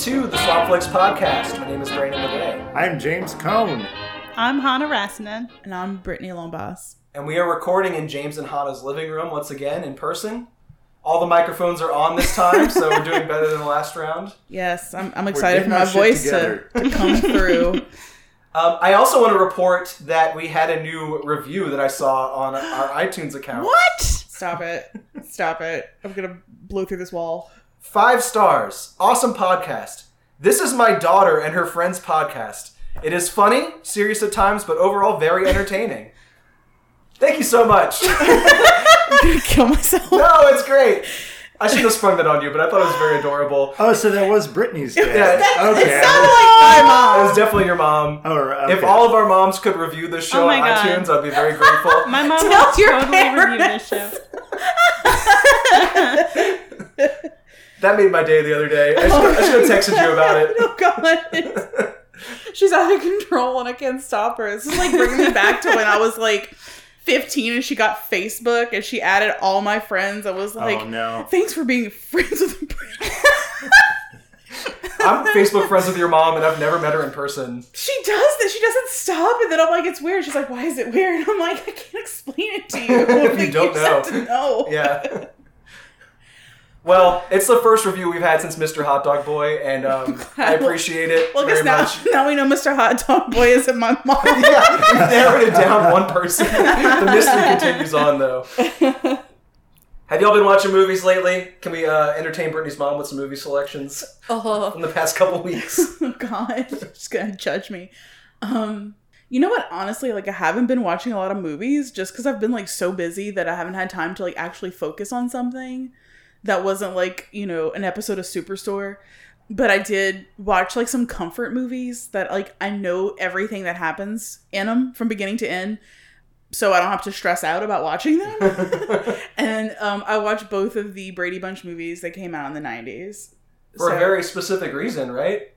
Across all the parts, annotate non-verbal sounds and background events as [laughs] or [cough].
Welcome to the Swampflix podcast. My name is Brandon Ledet, I'm James Cone. I'm Hanna Rassinen. And I'm Britnee Lombas. and we are recording in James and Hanna's living room once again in person. All the microphones are on this time, so we're doing better than the last round. Yes, I'm, I'm excited for my voice to, together. to come [laughs] through. Um, I also want to report that we had a new review that I saw on our iTunes account. what? Stop it. Stop it. I'm going to blow through this wall. Five stars. Awesome podcast. This is my daughter and her friend's podcast. It is funny, serious at times, but overall very entertaining. Thank you so much. I'm going to kill myself. no, it's great. I should have sprung that on you, but I thought it was very adorable. Oh, so that was Britnee's dad. Yeah, okay. It sounded like my mom. It was definitely your mom. Oh, okay. If all of our moms could review this oh show Oh my on God. iTunes, I'd be very grateful. [laughs] My mom Tell will your totally review this show. [laughs] [laughs] that made my day the other day. I should, I should have texted you about it. Oh, God. [laughs] She's out of control and I can't stop her. This is like bringing me back to when I was like 15 and she got Facebook and she added all my friends. I was oh, like, oh no. thanks for being friends with me. I'm [laughs] Facebook friends with your mom, and I've never met her in person. she does this. She doesn't stop, and then I'm like, "It's weird." She's like, "Why is it weird?" And [laughs] I'm like, "I can't explain it to you. If you don't have to know." Yeah. Well, it's the first review we've had since Mr. Hot Dog Boy, and um, [laughs] I appreciate it Well, very now, much. now we know Mr. Hot Dog Boy isn't my [laughs] mom. Yeah, we've narrowed it down one person. the mystery continues on, though. Have y'all been watching movies lately? Can we uh, entertain Britnee's mom with some movie selections oh, from the past couple weeks? [laughs] oh God, she's gonna judge me. Um, you know what? Honestly, like I haven't been watching a lot of movies just because I've been like so busy that I haven't had time to like actually focus on something that wasn't like you know an episode of Superstore. But I did watch like some comfort movies that like I know everything that happens in them from beginning to end, so I don't have to stress out about watching them. [laughs] and um, I watched both of the Brady Bunch movies that came out in the '90s. For So- a very specific reason, right?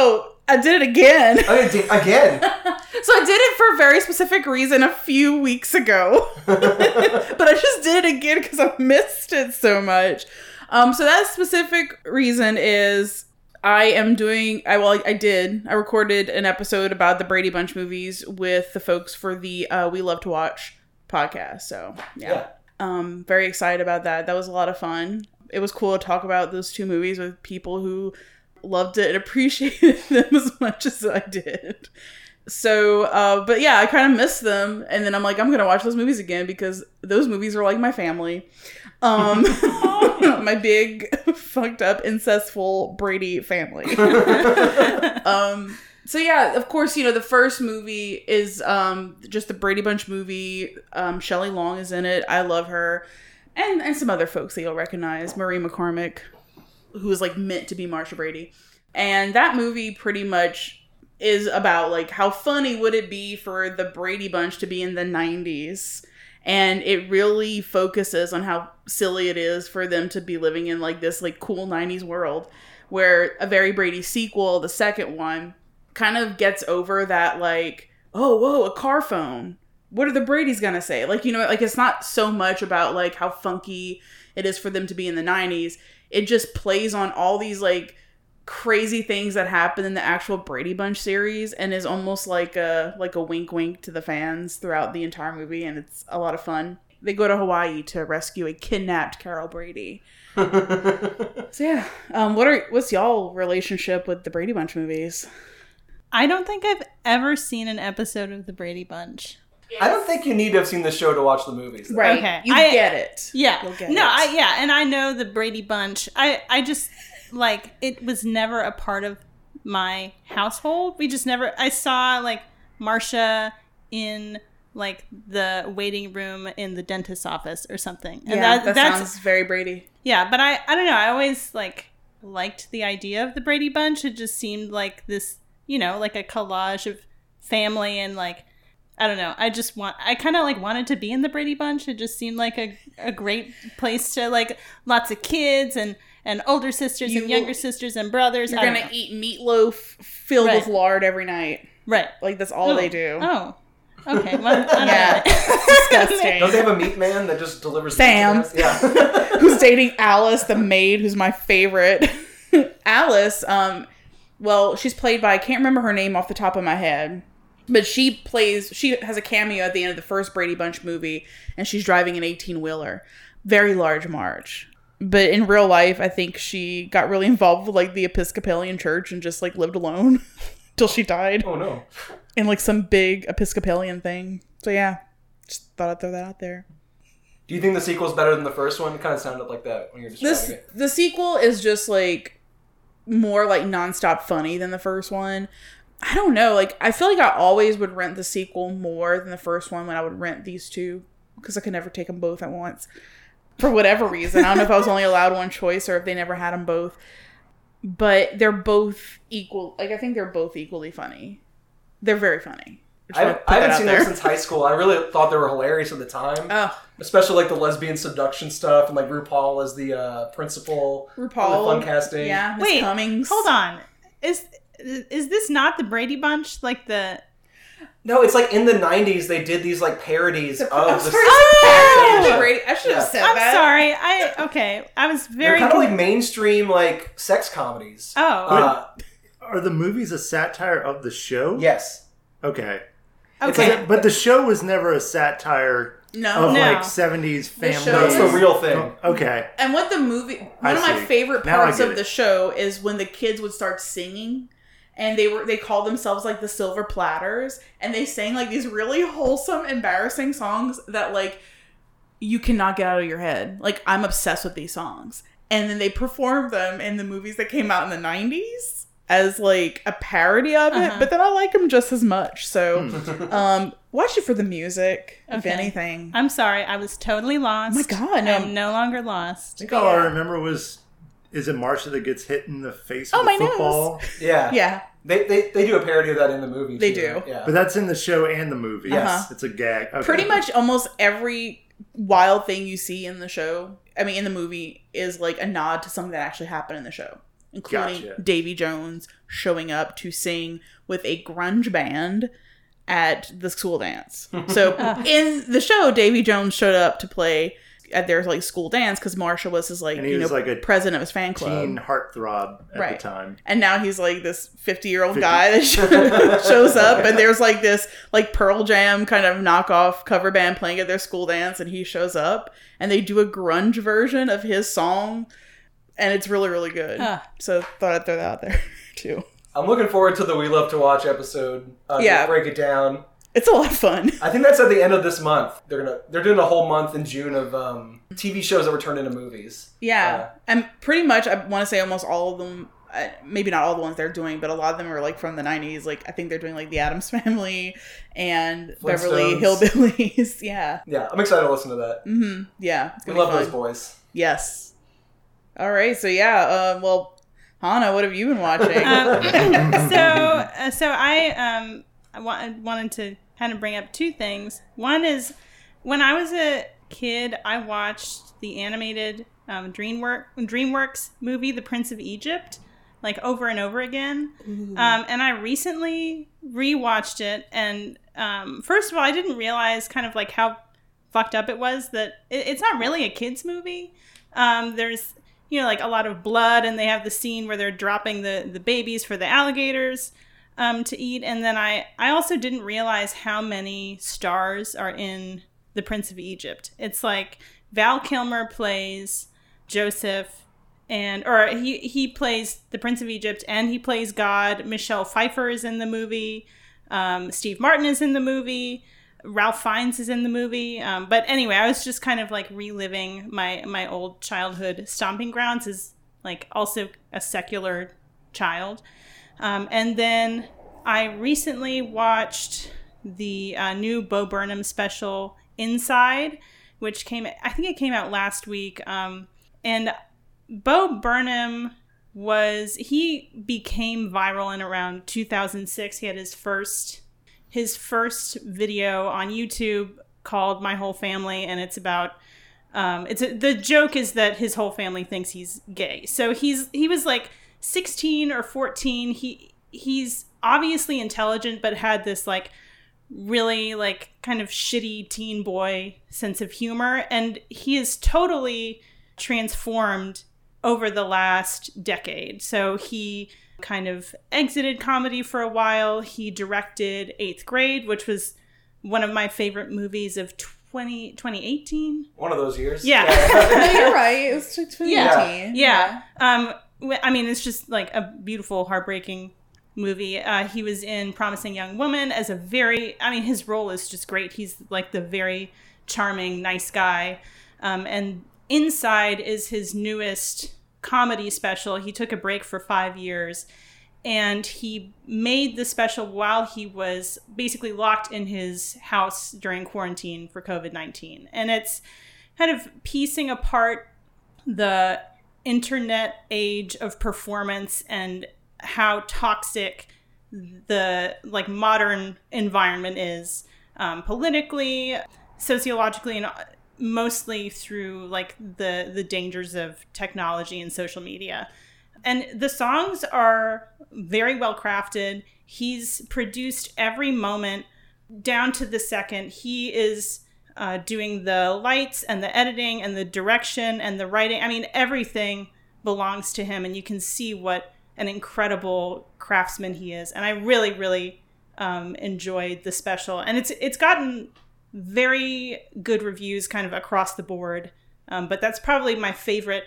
Oh, I did it again. Oh, yeah, di- again. [laughs] So I did it for a very specific reason a few weeks ago. [laughs] but I just did it again because I missed it so much. Um, so that specific reason is I am doing I well I did. I recorded an episode about the Brady Bunch movies with the folks for the uh, We Love to Watch podcast. So yeah. Yeah. Um very excited about that. That was a lot of fun. It was cool to talk about those two movies with people who loved it and appreciated [laughs] them as much as I did. So, uh, but yeah, I kind of missed them, and then I'm like, I'm gonna watch those movies again because those movies are like my family, um, [laughs] my big [laughs] fucked up incestful Brady family. um, so yeah, of course, you know the first movie is um, just the Brady Bunch movie. Um, Shelley Long is in it. I love her, and and some other folks that you'll recognize. Marie McCormick, who is like meant to be Marsha Brady, and that movie pretty much is about like how funny would it be for the Brady Bunch to be in the 90s and it really focuses on how silly it is for them to be living in like this like cool 90s world where a very Brady sequel the second one kind of gets over that like oh whoa a car phone. What are the Brady's gonna say? Like you know like it's not so much about like how funky it is for them to be in the 90s it just plays on all these like crazy things that happen in the actual Brady Bunch series and is almost like a like a wink wink to the fans throughout the entire movie and it's a lot of fun. They go to Hawaii to rescue a kidnapped Carol Brady. [laughs] So yeah, um, what are what's y'all relationship with the Brady Bunch movies? I don't think I've ever seen an episode of The Brady Bunch. I don't think you need to have seen the show to watch the movies. though. Right, Okay. you I- get it. Yeah. You'll get no, it. I yeah, and I know the Brady Bunch. I I just like it was never a part of my household. We just never I saw like Marsha in like the waiting room in the dentist's office or something. And yeah, that, that's sounds very Brady. Yeah, but I I don't know. I always like liked the idea of the Brady Bunch. It just seemed like this, you know, like a collage of family and like I don't know. I just want I kind of like wanted to be in the Brady Bunch. It just seemed like a a great place to like lots of kids and and older sisters You and younger sisters and brothers. You're I gonna know. eat meatloaf filled with lard every night. right. Like that's all they do. Oh, okay. Well, I don't Yeah. know. [laughs] [laughs] Disgusting. Don't they have a meat man that just delivers Sam. Yeah. [laughs] who's dating Alice, the maid, who's my favorite Alice, um, well, she's played by I can't remember her name off the top of my head, but she plays she has a cameo at the end of the first Brady Bunch movie, and she's driving an eighteen wheeler, very large Marge. But in real life, I think she got really involved with like the Episcopalian church and just like lived alone [laughs] till she died Oh no. in like some big Episcopalian thing. So yeah, just thought I'd throw that out there. Do you think the sequel's better than the first one? It kind of sounded like that when you're describing this it. the sequel is just like more like nonstop funny than the first one. I don't know. Like I feel like I always would rent the sequel more than the first one when I would rent these two because I could never take them both at once for whatever reason. I don't know if I was only allowed one choice or if they never had them both. But they're both equal. Like I think they're both equally funny. They're very funny. Just I, I haven't seen there. them since high school. I really thought they were hilarious at the time, Oh, especially like the lesbian seduction stuff and like RuPaul as the uh, principal. RuPaul. Really fun casting. Yeah, Miss Wait, Cummings. hold on. Is is this not the Brady Bunch? Like the No, it's like in the '90s they did these like parodies The- of the. sorry, Oh! Parody Brady. I should have Yeah. said I'm that. sorry. I okay. I was They're very kind of like mainstream like sex comedies. oh Uh, Are the movies a satire of the show? yes. Okay. Okay. like- But the show was never a satire No. of No. like 70s family. That's the real thing. Okay. And what the movie, one I of my favorite parts of it. the show is when the kids would start singing, and they were they called themselves like the Silver Platters, and they sang like these really wholesome, embarrassing songs that like you cannot get out of your head. Like I'm obsessed with these songs, and then they performed them in the movies that came out in the '90s as like a parody of it. Uh-huh. But then I like them just as much. So, Hmm. [laughs] um, watch it for the music, if anything. I'm sorry. I was totally lost. Oh my God, no. I'm no longer lost. I think all I remember was is it Marsha that gets hit in the face Oh, with my a football? Yeah. Yeah, They, they they do a parody of that in the movie. They too, do. right? Yeah. But that's in the show and the movie. Yes. Uh-huh. It's a gag. Okay. pretty much almost every wild thing you see in the show i mean in the movie is like a nod to something that actually happened in the show including Gotcha. davy jones showing up to sing with a grunge band at the school dance so [laughs] in the show davy jones showed up to play at their like school dance because marsha was his like And he you know was, like, a president of his fan club teen heartthrob at Right. the time. and now he's like this 50 year old guy that [laughs] shows up and there's like this like pearl jam kind of knockoff cover band playing at their school dance and he shows up and they do a grunge version of his song and it's really really good Huh. so thought i'd throw that out there [laughs] too I'm looking forward to the We Love to Watch episode. Uh, Yeah. break it down. It's a lot of fun [laughs] I think that's at the end of this month. They're gonna they're doing a whole month in June of um, TV shows that were turned into movies. yeah and pretty much i want to say almost all of them uh, maybe not all the ones they're doing but a lot of them are like from the 90s like i think they're doing like the addams [laughs] family and beverly hillbillies [laughs] yeah Yeah, I'm excited to listen to that. Mm-hmm. yeah it's We gonna be love fun. those boys. Yes. All right. So yeah. Um, well, Hanna, what have you been watching? Um, so uh, so I um I wa- wanted to kind of bring up two things. One is when I was a kid, I watched the animated um, DreamWorks DreamWorks movie, The Prince of Egypt, like over and over again. Um, and I recently rewatched it, and um, first of all, I didn't realize kind of like how fucked up it was that it, it's not really a kids movie. Um, there's you know like a lot of blood, and they have the scene where they're dropping the the babies for the alligators um, to eat. And then I I also didn't realize how many stars are in The Prince of Egypt. It's like Val Kilmer plays Joseph. And or he he plays the Prince of Egypt and he plays God. Michelle Pfeiffer is in the movie. Um, Steve Martin is in the movie. Ralph Fiennes is in the movie. Um, but anyway, I was just kind of like reliving my my old childhood stomping grounds as like also a secular child. Um, and then I recently watched the uh, new Bo Burnham special Inside, which came I think it came out last week. Um, and Bo Burnham was he became viral in around 2006. He had his first his first video on YouTube called My Whole Family, and it's about um, it's a, the joke is that his whole family thinks he's gay. So he's he was like 16 or 14. He he's obviously intelligent, but had this like really like kind of shitty teen boy sense of humor, and he is totally transformed over the last decade. So he kind of exited comedy for a while. He directed Eighth Grade, which was one of my favorite movies of 20, 2018. One of those years. Yeah. [laughs] no, you're right. It was 2018. Yeah. Yeah. Um, wh- I mean, it's just like a beautiful, heartbreaking movie. Uh, he was in Promising Young Woman as a very, I mean, his role is just great. He's like the very charming, nice guy. Um, and Inside is his newest comedy special. He took a break for five years and he made the special while he was basically locked in his house during quarantine for COVID 19. And it's kind of piecing apart the internet age of performance and how toxic the like modern environment is um, politically sociologically and uh, mostly through like the the dangers of technology and social media. And the songs are very well crafted. He's produced every moment down to the second. He is uh, doing the lights and the editing and the direction and the writing i mean everything belongs to him and you can see what an incredible craftsman he is and i really really um, enjoyed the special and it's it's gotten very good reviews kind of across the board um, but that's probably my favorite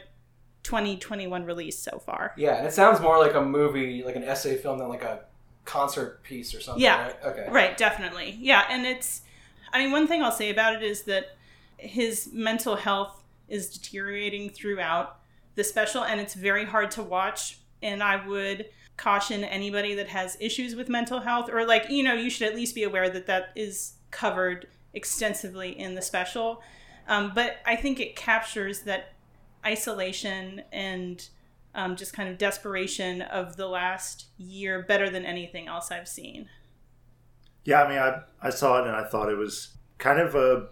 2021 release so far Yeah, and it sounds more like a movie, like an essay film, than like a concert piece or something. Yeah. Right? Okay. Right, definitely. Yeah, and it's I mean one thing I'll say about it is that his mental health is deteriorating throughout the special and it's very hard to watch and I would caution anybody that has issues with mental health or like you know you should at least be aware that that is covered extensively in the special um, but I think it captures that isolation and um, just kind of desperation of the last year better than anything else I've seen. Yeah, I mean, I, I saw it and I thought it was kind of a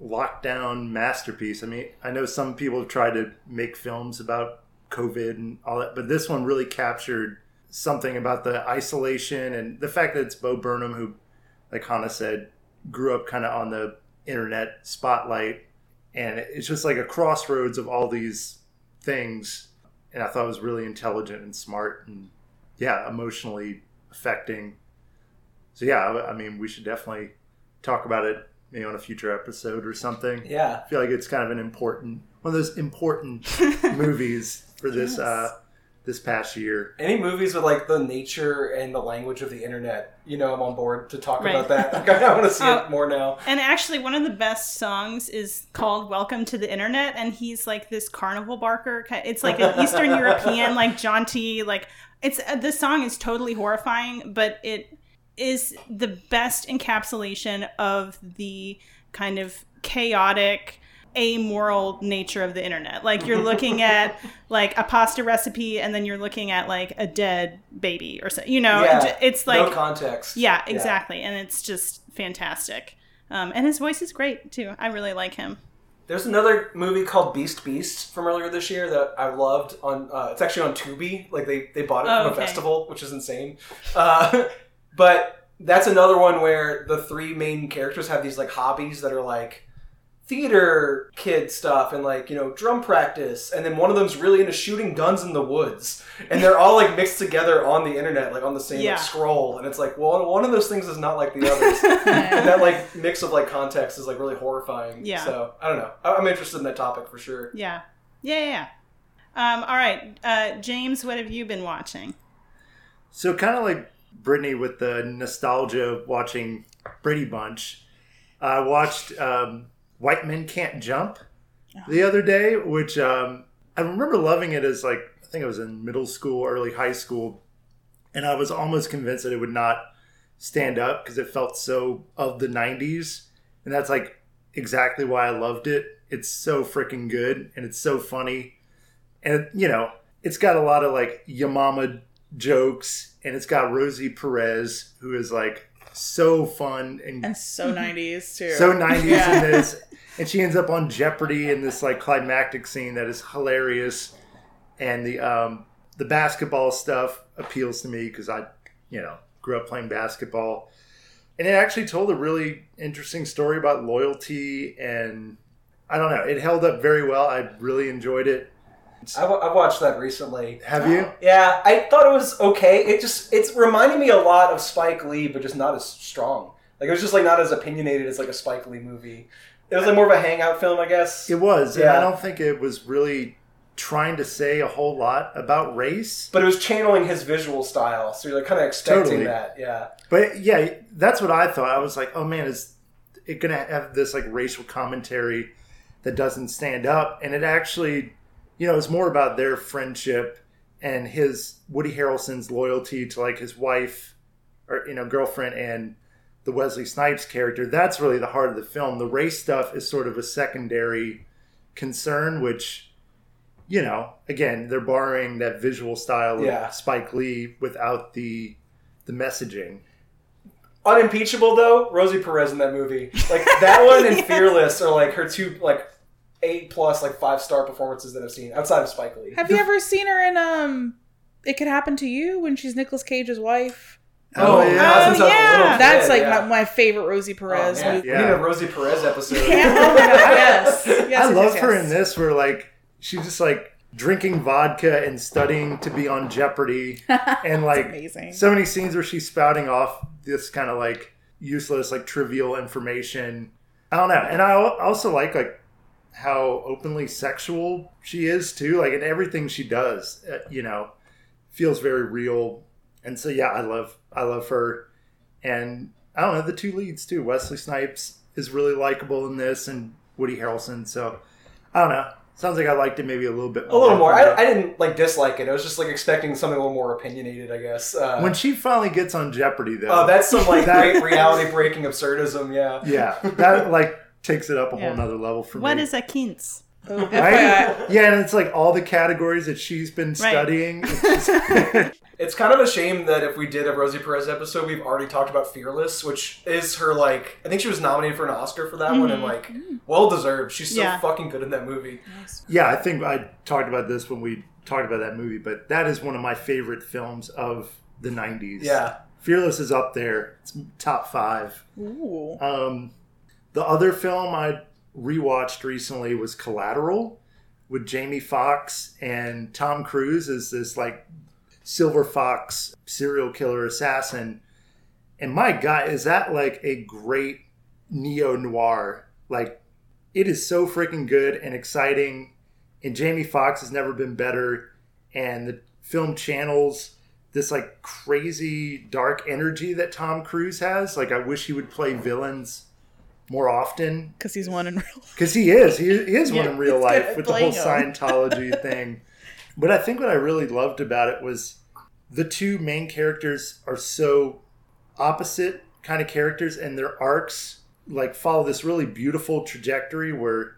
lockdown masterpiece. I mean, I know some people have tried to make films about COVID and all that, but this one really captured something about the isolation and the fact that it's Bo Burnham, who, like Hanna said, grew up kind of on the internet spotlight. And it's just like a crossroads of all these things. And I thought it was really intelligent and smart and, yeah, emotionally affecting. So, yeah, I I mean, we should definitely talk about it maybe on a future episode or something. Yeah. I feel like it's kind of an important one of those important [laughs] movies for this Yes. uh this past year. Any movies with like the nature and the language of the internet, you know, I'm on board to talk Right. about that. [laughs] Like, I want to see Oh. it more now. And actually, one of the best songs is called "Welcome to the Internet," and he's like this carnival barker. It's like an Eastern [laughs] European, like jaunty, like it's. Uh, this song is totally horrifying, but it is the best encapsulation of the kind of chaotic amoral nature of the internet like you're looking [laughs] at like a pasta recipe and then you're looking at like a dead baby or so you know yeah. it's like no context. yeah, exactly. And it's just fantastic. Um, and his voice is great too. I really like him. There's another movie called Beast Beast from earlier this year that I loved. On uh, it's actually on Tubi. Like they they bought it Oh, from okay. a festival, which is insane. Uh, [laughs] but that's another one where the three main characters have these like hobbies that are like theater kid stuff and like you know drum practice and then one of them's really into shooting guns in the woods and they're all like mixed together on the internet like on the same Yeah. like, scroll and it's like well one of those things is not like the others [laughs] and that like mix of like context is like really horrifying. Yeah. So I don't know. I- I'm interested in that topic for sure. Yeah. Yeah, yeah, yeah. Um, all right. Uh, James, what have you been watching? So kind of like Britnee with the nostalgia of watching Brady Bunch. I watched um, White Men Can't Jump the other day, which um, I remember loving it as like I think I was in middle school, early high school, and I was almost convinced that it would not stand up because it felt so of the '90s, and that's like exactly why I loved it. It's so freaking good and it's so funny, and you know it's got a lot of like Yamama jokes, and it's got Rosie Perez who is like so fun and And so [laughs] 90s too. so 90s Yeah. in this [laughs] and she ends up on jeopardy in this like climactic scene that is hilarious. And the um the basketball stuff appeals to me because i you know grew up playing basketball. And it actually told a really interesting story about loyalty and i don't know it held up very well. I really enjoyed it I've, I've watched that recently. Have you? Yeah, I thought it was okay. It just it's reminding me a lot of Spike Lee, but just not as strong. Like it was just like not as opinionated as like a Spike Lee movie. It was like more of a hangout film, I guess. It was, and I don't think it was really trying to say a whole lot about race. But it was channeling his visual style, so you're like kind of expecting Totally. that. Yeah. But yeah, that's what I thought. I was like, oh man, is it gonna have this like racial commentary that doesn't stand up? And it actually, you know, it's more about their friendship and his Woody Harrelson's loyalty to like his wife or you know girlfriend and the Wesley Snipes character. That's really the heart of the film. The race stuff is sort of a secondary concern, which you know, again, they're borrowing that visual style of Yeah. Spike Lee without the the messaging. Unimpeachable though, Rosie Perez in that movie. Like that one and [laughs] Fearless are like her two like eight plus like five star performances that I've seen outside of Spike Lee. Have you ever seen her in um It Could Happen to You when she's Nicolas Cage's wife? Oh, yeah. yeah. since I was a yeah. little kid, That's like yeah. my, my favorite Rosie Perez Oh, man. movie. We need a Rosie Perez episode. Yeah, oh yes. [laughs] yes. I yes, love yes, her yes. in this where like she's just like drinking vodka and studying to be on Jeopardy [laughs] and like amazing. so many scenes where she's spouting off this kind of like useless like trivial information. I don't know. And I also like like how openly sexual she is too like in everything she does, uh, you know, feels very real. And so yeah, I love I love her and I don't know the two leads too. Wesley Snipes is really likable in this, and Woody Harrelson. So I don't know. Sounds like I liked it maybe a little bit. A little more. I, I didn't like dislike it. I was just like expecting something a little more opinionated, I guess. Uh, when she finally gets on Jeopardy, though, oh, that's some like That- [laughs] great reality breaking absurdism. Yeah. yeah, that like takes it up a Yeah. whole nother level for What me. is a quince? Oh, Right? [laughs] Yeah, and it's like all the categories that she's been studying. [laughs] It's just- [laughs] It's kind of a shame that if we did a Rosie Perez episode, we've already talked about Fearless, which is her like I think she was nominated for an Oscar for that one, and like well deserved. She's so Yeah. fucking good in that movie. yeah, I think I talked about this when we talked about that movie, but that is one of my favorite films of the '90s. Yeah. Fearless is up there. It's top five. Ooh. Um, the other film I rewatched recently was Collateral with Jamie Foxx and Tom Cruise as this like silver fox serial killer assassin. And my God, is that like a great neo noir? Like, it is so freaking good and exciting. And Jamie Foxx has never been better. And the film channels this like crazy dark energy that Tom Cruise has. Like, I wish he would play villains more often Because he's one in real life. because he is he, he is one Yeah, in real life with the whole him. [laughs] Scientology thing. But I think what I really loved about it was the two main characters are so opposite kind of characters, and their arcs like follow this really beautiful trajectory where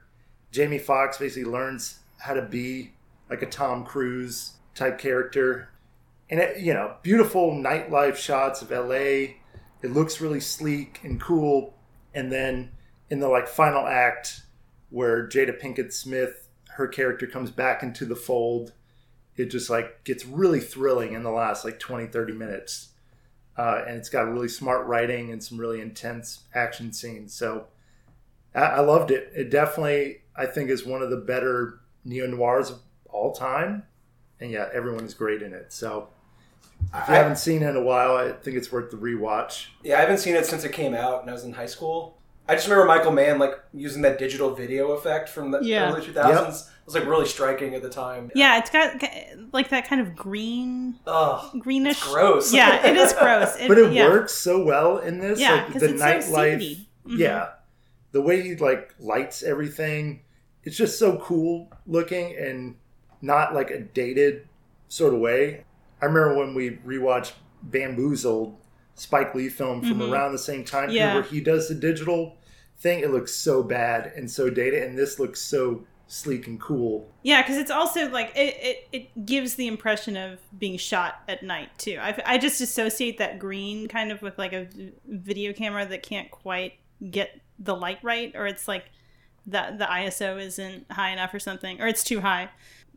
Jamie Foxx basically learns how to be like a Tom Cruise type character, and it, you know, beautiful nightlife shots of L.A. It looks really sleek and cool, and then in the like final act where Jada Pinkett Smith, her character comes back into the fold, it just like gets really thrilling in the last like 20, 30 minutes. Uh, and it's got really smart writing and some really intense action scenes. So I, I loved it. It definitely, I think, is one of the better neo noirs of all time. And yeah, everyone is great in it. So if you I- haven't seen it in a while, I think it's worth the rewatch. Yeah, I haven't seen it since it came out, and I was in high school. I just remember Michael Mann like using that digital video effect from the Yeah. early 2000s. It was like really striking at the time. Yeah, it's got like that kind of green, Ugh, greenish. gross. Yeah, it is gross. [laughs] but it yeah. works so well in this. Yeah, like 'cause the it's so nightlife. seedy. Mhm. Yeah, the way he like lights everything, it's just so cool looking and not like a dated sort of way. I remember when we rewatched Bamboozled, Spike Lee film from Mhm. around the same time Yeah. where he does the digital thing. It looks so bad and so dated, and this looks so sleek and cool. Yeah, because it's also like it, it, it gives the impression of being shot at night too. I, I just associate that green kind of with like a v- video camera that can't quite get the light right, or it's like the the ISO isn't high enough or something, or it's too high.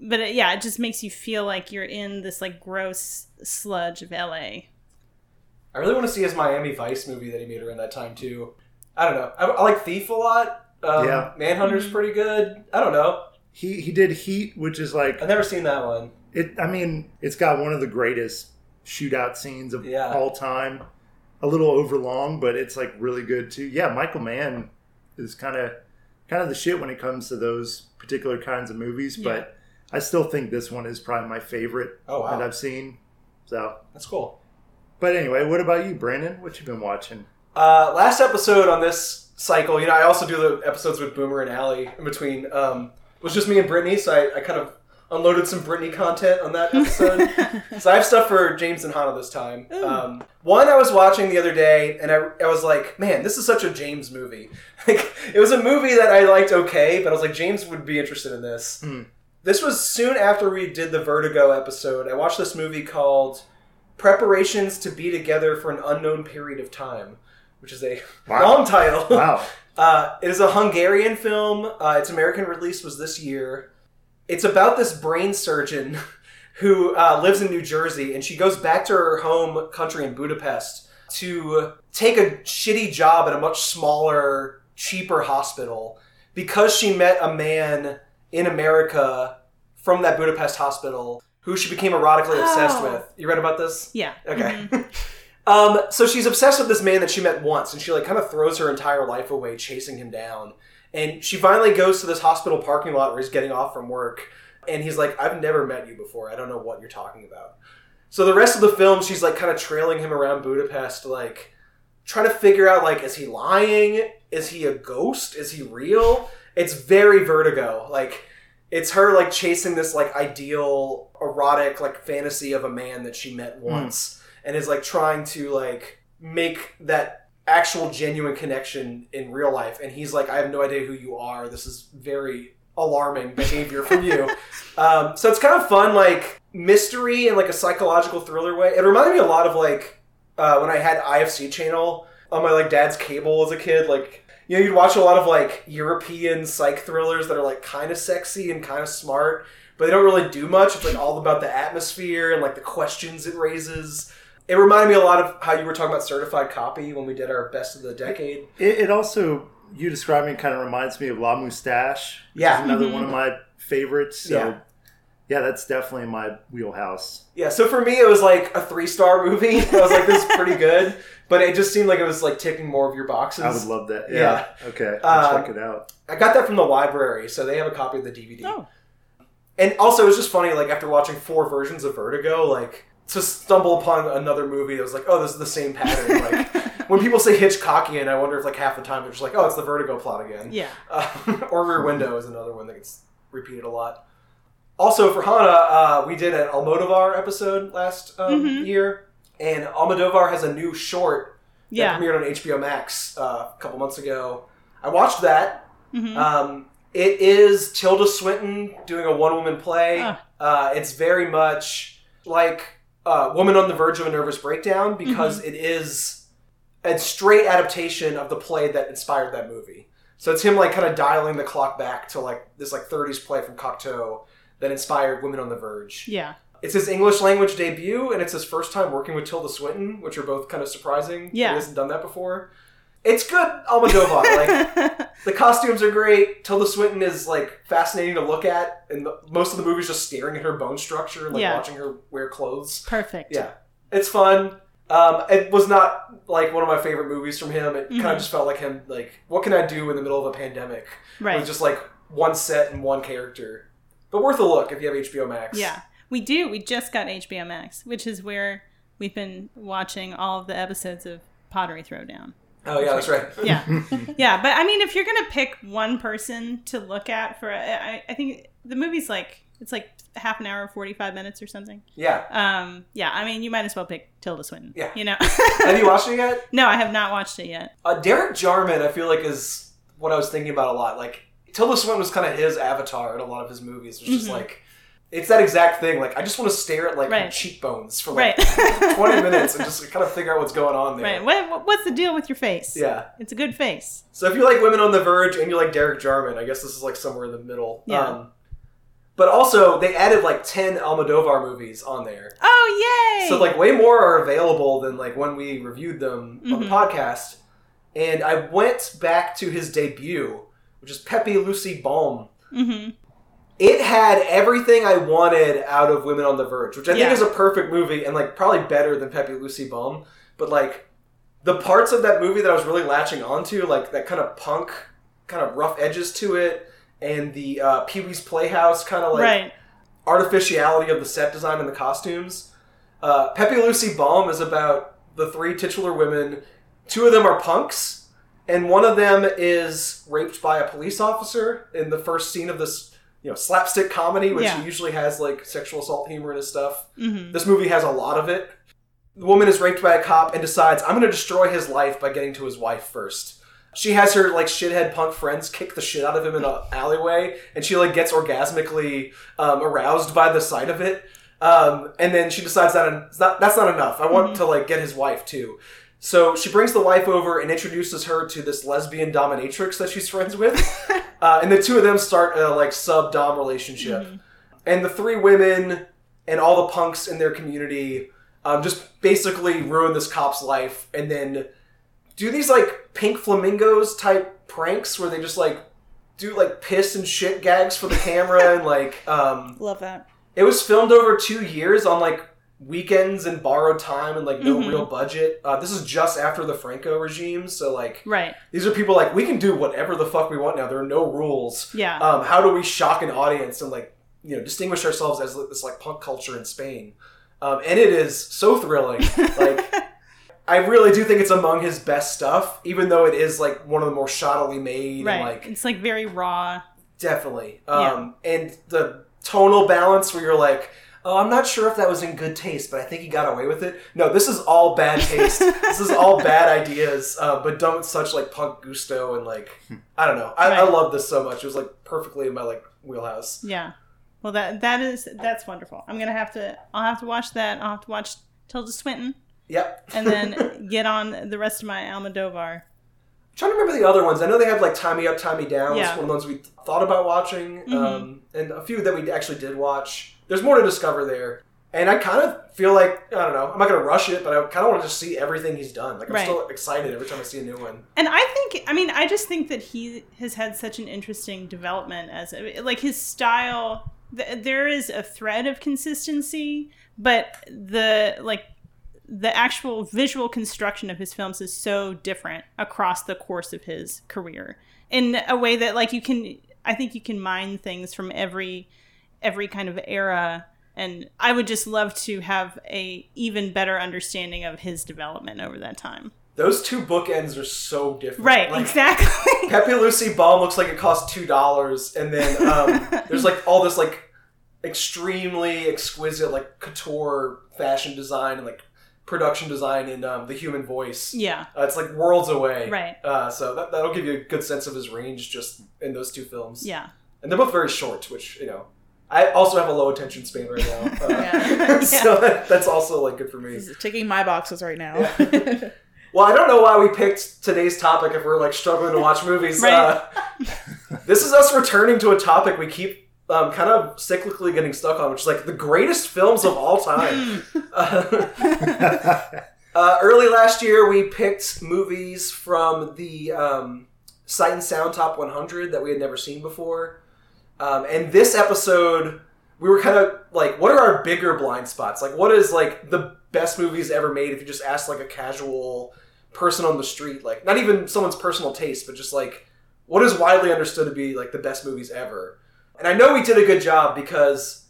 But it, yeah, it just makes you feel like you're in this like gross sludge of LA. I really want to see his Miami Vice movie that he made around that time too. I don't know. I, I like Thief a lot. Um, Yeah. Manhunter's Mhm. pretty good. I don't know. He he did Heat, which is like I've never seen that one. it. I mean, it's got one of the greatest shootout scenes of Yeah. all time. A little overlong, but it's like really good too. Yeah, Michael Mann is kind of kind of the shit when it comes to those particular kinds of movies. Yeah. But I still think this one is probably my favorite Oh wow, that I've seen. So, that's cool. but anyway, what about you, Brandon? What you been watching? Uh, last episode on this cycle, you know, I also do the episodes with Boomer and Allie in between. Um, it was just me and Britnee, so I, I kind of unloaded some Britnee content on that episode. [laughs] so I have stuff for James and Hanna this time. Um, one I was watching the other day, and I, I was like, man, this is such a James movie. [laughs] like, it was a movie that I liked okay, but I was like, James would be interested in this. Hmm. This was soon after we did the Vertigo episode. I watched this movie called Preparations to Be Together for an Unknown Period of Time, which is a [laughs] Wow. long title. Wow. [laughs] Uh, it is a Hungarian film. Uh, its American release was this year. It's about this brain surgeon [laughs] who uh, lives in New Jersey, and she goes back to her home country in Budapest to take a shitty job at a much smaller, cheaper hospital because she met a man in America from that Budapest hospital who she became erotically obsessed Oh. with. You read about this? Yeah. Okay. Mhm. [laughs] um, so she's obsessed with this man that she met once, and she like kind of throws her entire life away chasing him down. And she finally goes to this hospital parking lot where he's getting off from work, and he's like, "I've never met you before. I don't know what you're talking about." So the rest of the film, she's like kind of trailing him around Budapest, like trying to figure out like, is he lying? Is he a ghost? Is he real? It's very Vertigo. Like it's her like chasing this like ideal erotic like fantasy of a man that she met once and is like trying to like make that actual genuine connection in real life. And he's like i have no idea who you are. This is very alarming behavior from you. [laughs] Um, so it's kind of fun like mystery and like a psychological thriller way. It reminded me a lot of like uh, when i had ifc channel on my like dad's cable as a kid like you know you'd watch a lot of like european psych thrillers that are like kind of sexy and kind of smart but they don't really do much it's like all about the atmosphere and like the questions it raises it reminded me a lot of how you were talking about certified copy when we did our best of the decade It, it also, you describing, kind of reminds me of La Moustache. which Yeah. is another Mhm. one of my favorites. So, Yeah. Yeah. that's definitely my wheelhouse. yeah so for me it was like a three star movie [laughs] i was like this is pretty good but it just seemed like it was like ticking more of your boxes I would love that. Yeah. Yeah. Okay. I'll Um, check it out. I got that from the library, so they have a copy of the DVD. Oh. And also, it was just funny, like, after watching four versions of Vertigo, like, to stumble upon another movie that was like, oh, this is the same pattern. [laughs] like, when people say Hitchcockian, I wonder if, like, half the time they're just like, oh, it's the Vertigo plot again. Yeah. Uh, [laughs] or Rear Window is another one that gets repeated a lot. Also, for Hanna, uh, we did an Almodovar episode last um, Mhm. year, and Almodovar has a new short that Yeah. premiered on HBO Max uh, a couple months ago. I watched that. Mhm. Um, it is Tilda Swinton doing a one woman play. Ah. Uh, it's very much like uh, Woman on the Verge of a Nervous Breakdown because Mm-hmm. it is a straight adaptation of the play that inspired that movie. So it's him like kind of dialing the clock back to like this like 30s play from Cocteau that inspired Women on the Verge. yeah. It's his English language debut, and it's his first time working with Tilda Swinton, which are both kind of surprising. Yeah. he hasn't done that before. It's good, Almodovar. like [laughs] the costumes are great. Tilda Swinton is like fascinating to look at, and the, most of the movie is just staring at her bone structure and like Yeah. watching her wear clothes. Perfect. Yeah, it's fun. Um, it was not like one of my favorite movies from him. It kind Mhm. of just felt like him. Like, what can I do in the middle of a pandemic? Right. With just like one set and one character, but worth a look if you have HBO Max. Yeah, we do. We just got HBO Max, which is where we've been watching all of the episodes of Pottery Throwdown. Oh yeah, that's right. Yeah, [laughs] yeah. But I mean, if you're gonna pick one person to look at for, I, I think the movie's like it's like half an hour, forty five minutes or something. Yeah. Um, yeah. I mean, you might as well pick Tilda Swinton. Yeah. You know. [laughs] Have you watched it yet? no, I have not watched it yet. Uh, Derek Jarman, I feel like, is what I was thinking about a lot. Like, Tilda Swinton was kind of his avatar in a lot of his movies. It's just Mhm. like, it's that exact thing. Like, I just want to stare at like Right. cheekbones for like Right. [laughs] 20 [laughs] minutes and just kind of figure out what's going on there. right. What, what- what's the deal with your face? Yeah. It's a good face. So if you like Women on the Verge and you like Derek Jarman, I guess this is like somewhere in the middle. Yeah. Um, but also, they added like 10 Almodovar movies on there. Oh yay! So like way more are available than like when we reviewed them on the Mhm. podcast. And I went back to his debut, which is Pepi, Luci, Bom. hmm it had everything I wanted out of Women on the Verge, which I think Yeah. is a perfect movie and like probably better than Pepi, Luci, Bom. But like the parts of that movie that I was really latching onto, like that kind of punk, kind of rough edges to it, and the uh, Pee Wee's Playhouse kind of like right. artificiality of the set design and the costumes. Uh, Pepi, Luci, Bom is about the three titular women. Two of them are punks, and one of them is raped by a police officer in the first scene of this, you know, slapstick comedy, which Yeah. usually has like sexual assault humor and stuff. hmm This movie has a lot of it. The woman is raped by a cop and decides, I'm going to destroy his life by getting to his wife first. She has her like shithead punk friends kick the shit out of him in an alleyway, and she like gets orgasmically um, aroused by the sight of it. Um, and then she decides that that's not enough. I want to like get his wife too. So she brings the wife over and introduces her to this lesbian dominatrix that she's friends with, [laughs] uh, and the two of them start a like sub dom relationship. And the three women and all the punks in their community um, just basically ruin this cop's life, and then do these like pink flamingos type pranks where they just like do like piss and shit gags for the camera and like um, [laughs] Love that. it was filmed over two years on like weekends and borrowed time and like no Mhm. real budget. Uh, this is just after the Franco regime, so like Right. these are people like we can do whatever the fuck we want now. There are no rules. Yeah. Um, how do we shock an audience and like you know distinguish ourselves as this like punk culture in Spain? Um, and it is so thrilling. like [laughs] I really do think it's among his best stuff, even though it is like one of the more shoddily made right. and like it's like very raw. Definitely. Um, And the tonal balance where you're like, oh, I'm not sure if that was in good taste, but I think he got away with it. No, this is all bad taste. this is all bad [laughs] ideas, uh, but done with such like punk gusto and like, I don't know. I, I love this so much. It was like perfectly in my like wheelhouse. Yeah. Well, that that is that's wonderful. I'm gonna have to. I'll have to watch that. I'll have to watch Tilda Swinton Yep. and then [laughs] get on the rest of my Almodovar. trying to remember the other ones. I know they have like Tommy Me Up, Me Down. Yeah. one of the ones we thought about watching, Mhm. um, and a few that we actually did watch. There's more to discover there, and I kind of feel like I don't know. I'm not gonna rush it, but I kind of want to just see everything he's done. Like I'm Right. still excited every time I see a new one. And I think, I mean, I just think that he has had such an interesting development as like his style. Th- there is a thread of consistency, but the like the actual visual construction of his films is so different across the course of his career in a way that like you can I think you can mine things from every every kind of era and I would just love to have a even better understanding of his development over that time. Those two bookends are so different. Right, Like, exactly. [laughs] Pepi, Luci, Bom looks like it cost two dollars, and then um, [laughs] there's like all this like extremely exquisite like couture fashion design and like production design in um, the human voice. yeah. Uh, it's like worlds away. Right. Uh, so that, that'll give you a good sense of his range just in those two films. Yeah. And they're both very short, which, you know, I also have a low attention span right now. [laughs] Uh, Yeah. [laughs] so that, [laughs] that's also like good for me. He's ticking my boxes right now. Well, I don't know why we picked today's topic if we're like struggling to watch movies. Right. Uh, this is us returning to a topic we keep um, kind of cyclically getting stuck on, which is like the greatest films of all time. Uh, uh, early last year, we picked movies from the um, Sight and Sound Top 100 that we had never seen before. Um, and this episode, we were kind of like, what are our bigger blind spots? Like, what is like the best movies ever made if you just ask like a casual person on the street? Like, not even someone's personal taste, but just like, what is widely understood to be like the best movies ever? And I know we did a good job because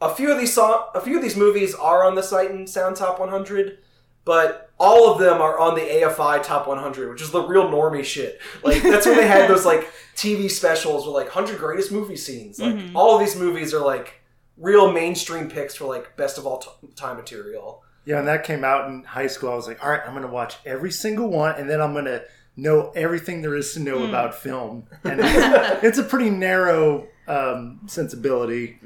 a few of these song, a few of these movies are on the Sight and Sound Top 100, but all of them are on the AFI Top 100, which is the real normie shit. Like that's when they had those like TV specials with like 100 greatest movie scenes. Like Mhm. all of these movies are like real mainstream picks for like best of all t- time material. Yeah, and that came out in high school. I was like, all right, I'm going to watch every single one, and then I'm going to know everything there is to know Mm. about film. [laughs] And it's, it's a pretty narrow um, sensibility.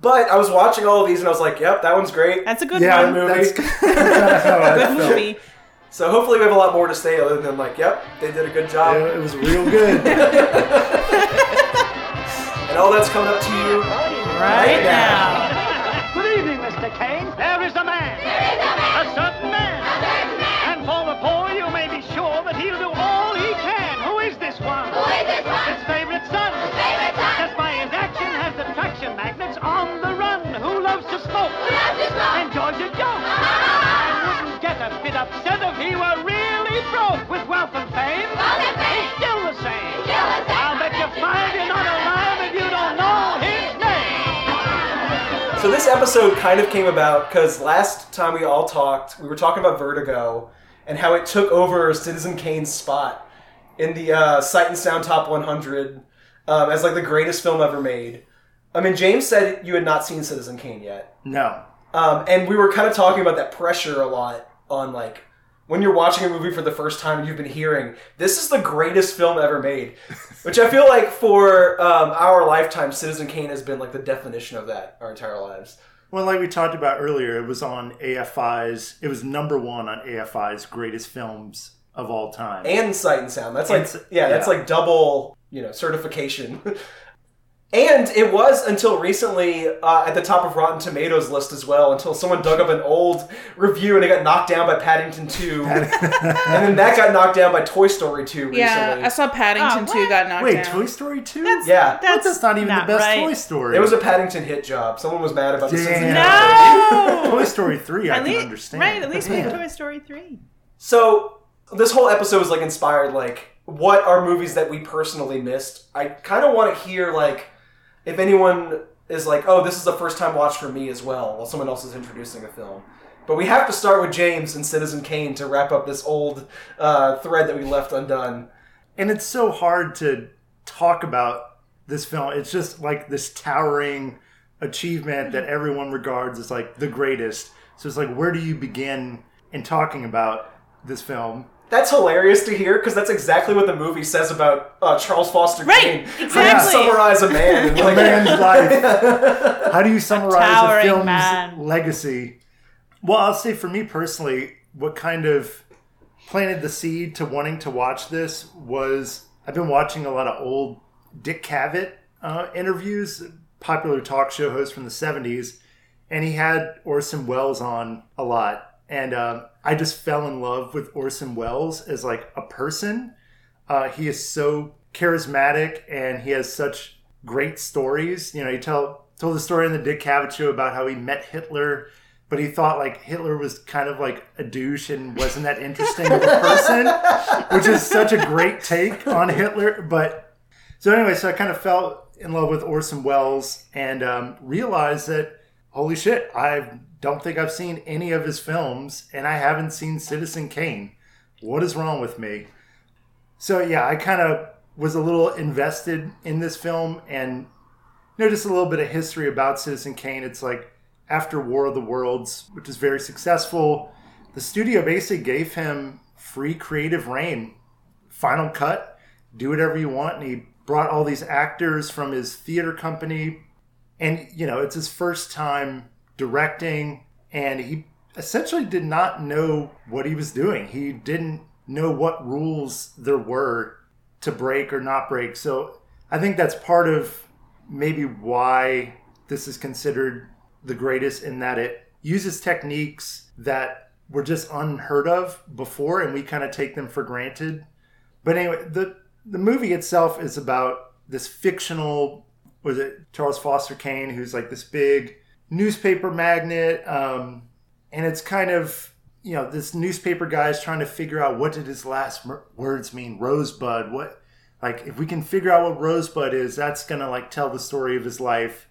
But I was watching all of these and I was like, "Yep, that one's great." That's a good yeah, one. movie. [laughs] that's that's Good movie. So hopefully we have a lot more to say other than like, "Yep, they did a good job." It, it was real good. [laughs] [laughs] And all that's coming up to you Right now. Good evening, Mr. Kane. There is a man. So this episode kind of came about because last time we all talked, we were talking about Vertigo and how it took over Citizen Kane's spot in the uh, Sight and Sound Top 100 um, as like the greatest film ever made. I mean, James said you had not seen Citizen Kane yet, No. um, and we were kind of talking about that pressure a lot on like when you're watching a movie for the first time and you've been hearing this is the greatest film ever made, which I feel like for um, our lifetime, Citizen Kane has been like the definition of that our entire lives. Well, like we talked about earlier, it was on AFI's. It was number one on AFI's greatest films of all time. and Sight and Sound. That's like s- yeah, that's like double you know certification. [laughs] and it was until recently uh, at the top of Rotten Tomatoes list as well. Until someone dug up an old review and it got knocked down by Paddington Two, [laughs] and then that got knocked down by Toy Story Two recently. Yeah, I saw Paddington Oh, 2 got knocked Wait, down. Wait, Toy Story two? yeah, What? that's not even not the best right. Toy Story. it was a Paddington hit job. Someone was mad about the Damn. Citizen No! Toy Story three. I At can least, understand. right? At least make Damn. Toy Story three. So this whole episode was like inspired like what are movies that we personally missed. I kind of want to hear like if anyone is like, oh, this is a first time watch for me as well, while someone else is introducing a film. But we have to start with James and Citizen Kane to wrap up this old uh, thread that we left undone. and it's so hard to talk about this film. It's just like this towering achievement that everyone regards as like the greatest. So it's like, where do you begin in talking about this film? That's hilarious to hear because that's exactly what the movie says about uh, Charles Foster Right, Kane. How do you summarize a man? And, [laughs] A like, man's [laughs] life. How do you summarize a, towering film's man. legacy? Well, I'll say for me personally, what kind of planted the seed to wanting to watch this was I've been watching a lot of old Dick Cavett uh, interviews, popular talk show host from the 70s, and he had Orson Welles on a lot. And um, I just fell in love with Orson Welles as like a person. Uh, he is so charismatic and he has such great stories. You know, he tell told the story in the Dick Cavett show about how he met Hitler, but he thought like Hitler was kind of like a douche and wasn't that interesting of a person, [laughs] which is such a great take on Hitler. But so anyway, so I kind of fell in love with Orson Welles and um, realized that holy shit, I don't think I've seen any of his films, and I haven't seen Citizen Kane. What is wrong with me? So yeah, I kind of was a little invested in this film, and just a little bit of history about Citizen Kane. It's like after War of the Worlds, which is very successful, the studio basically gave him free creative reign, final cut, do whatever you want, and he brought all these actors from his theater company, and you know, it's his first time directing, and he essentially did not know what he was doing. He didn't know what rules there were to break or not break. So I think that's part of maybe why this is considered the greatest in that it uses techniques that were just unheard of before and we kind of take them for granted. But anyway, the the movie itself is about this fictional was it Charles Foster Kane who's like this big newspaper magnet, um, and it's kind of you know this newspaper guy is trying to figure out what did his last words mean? Rosebud what like if we can figure out what rosebud is that's gonna like tell the story of his life.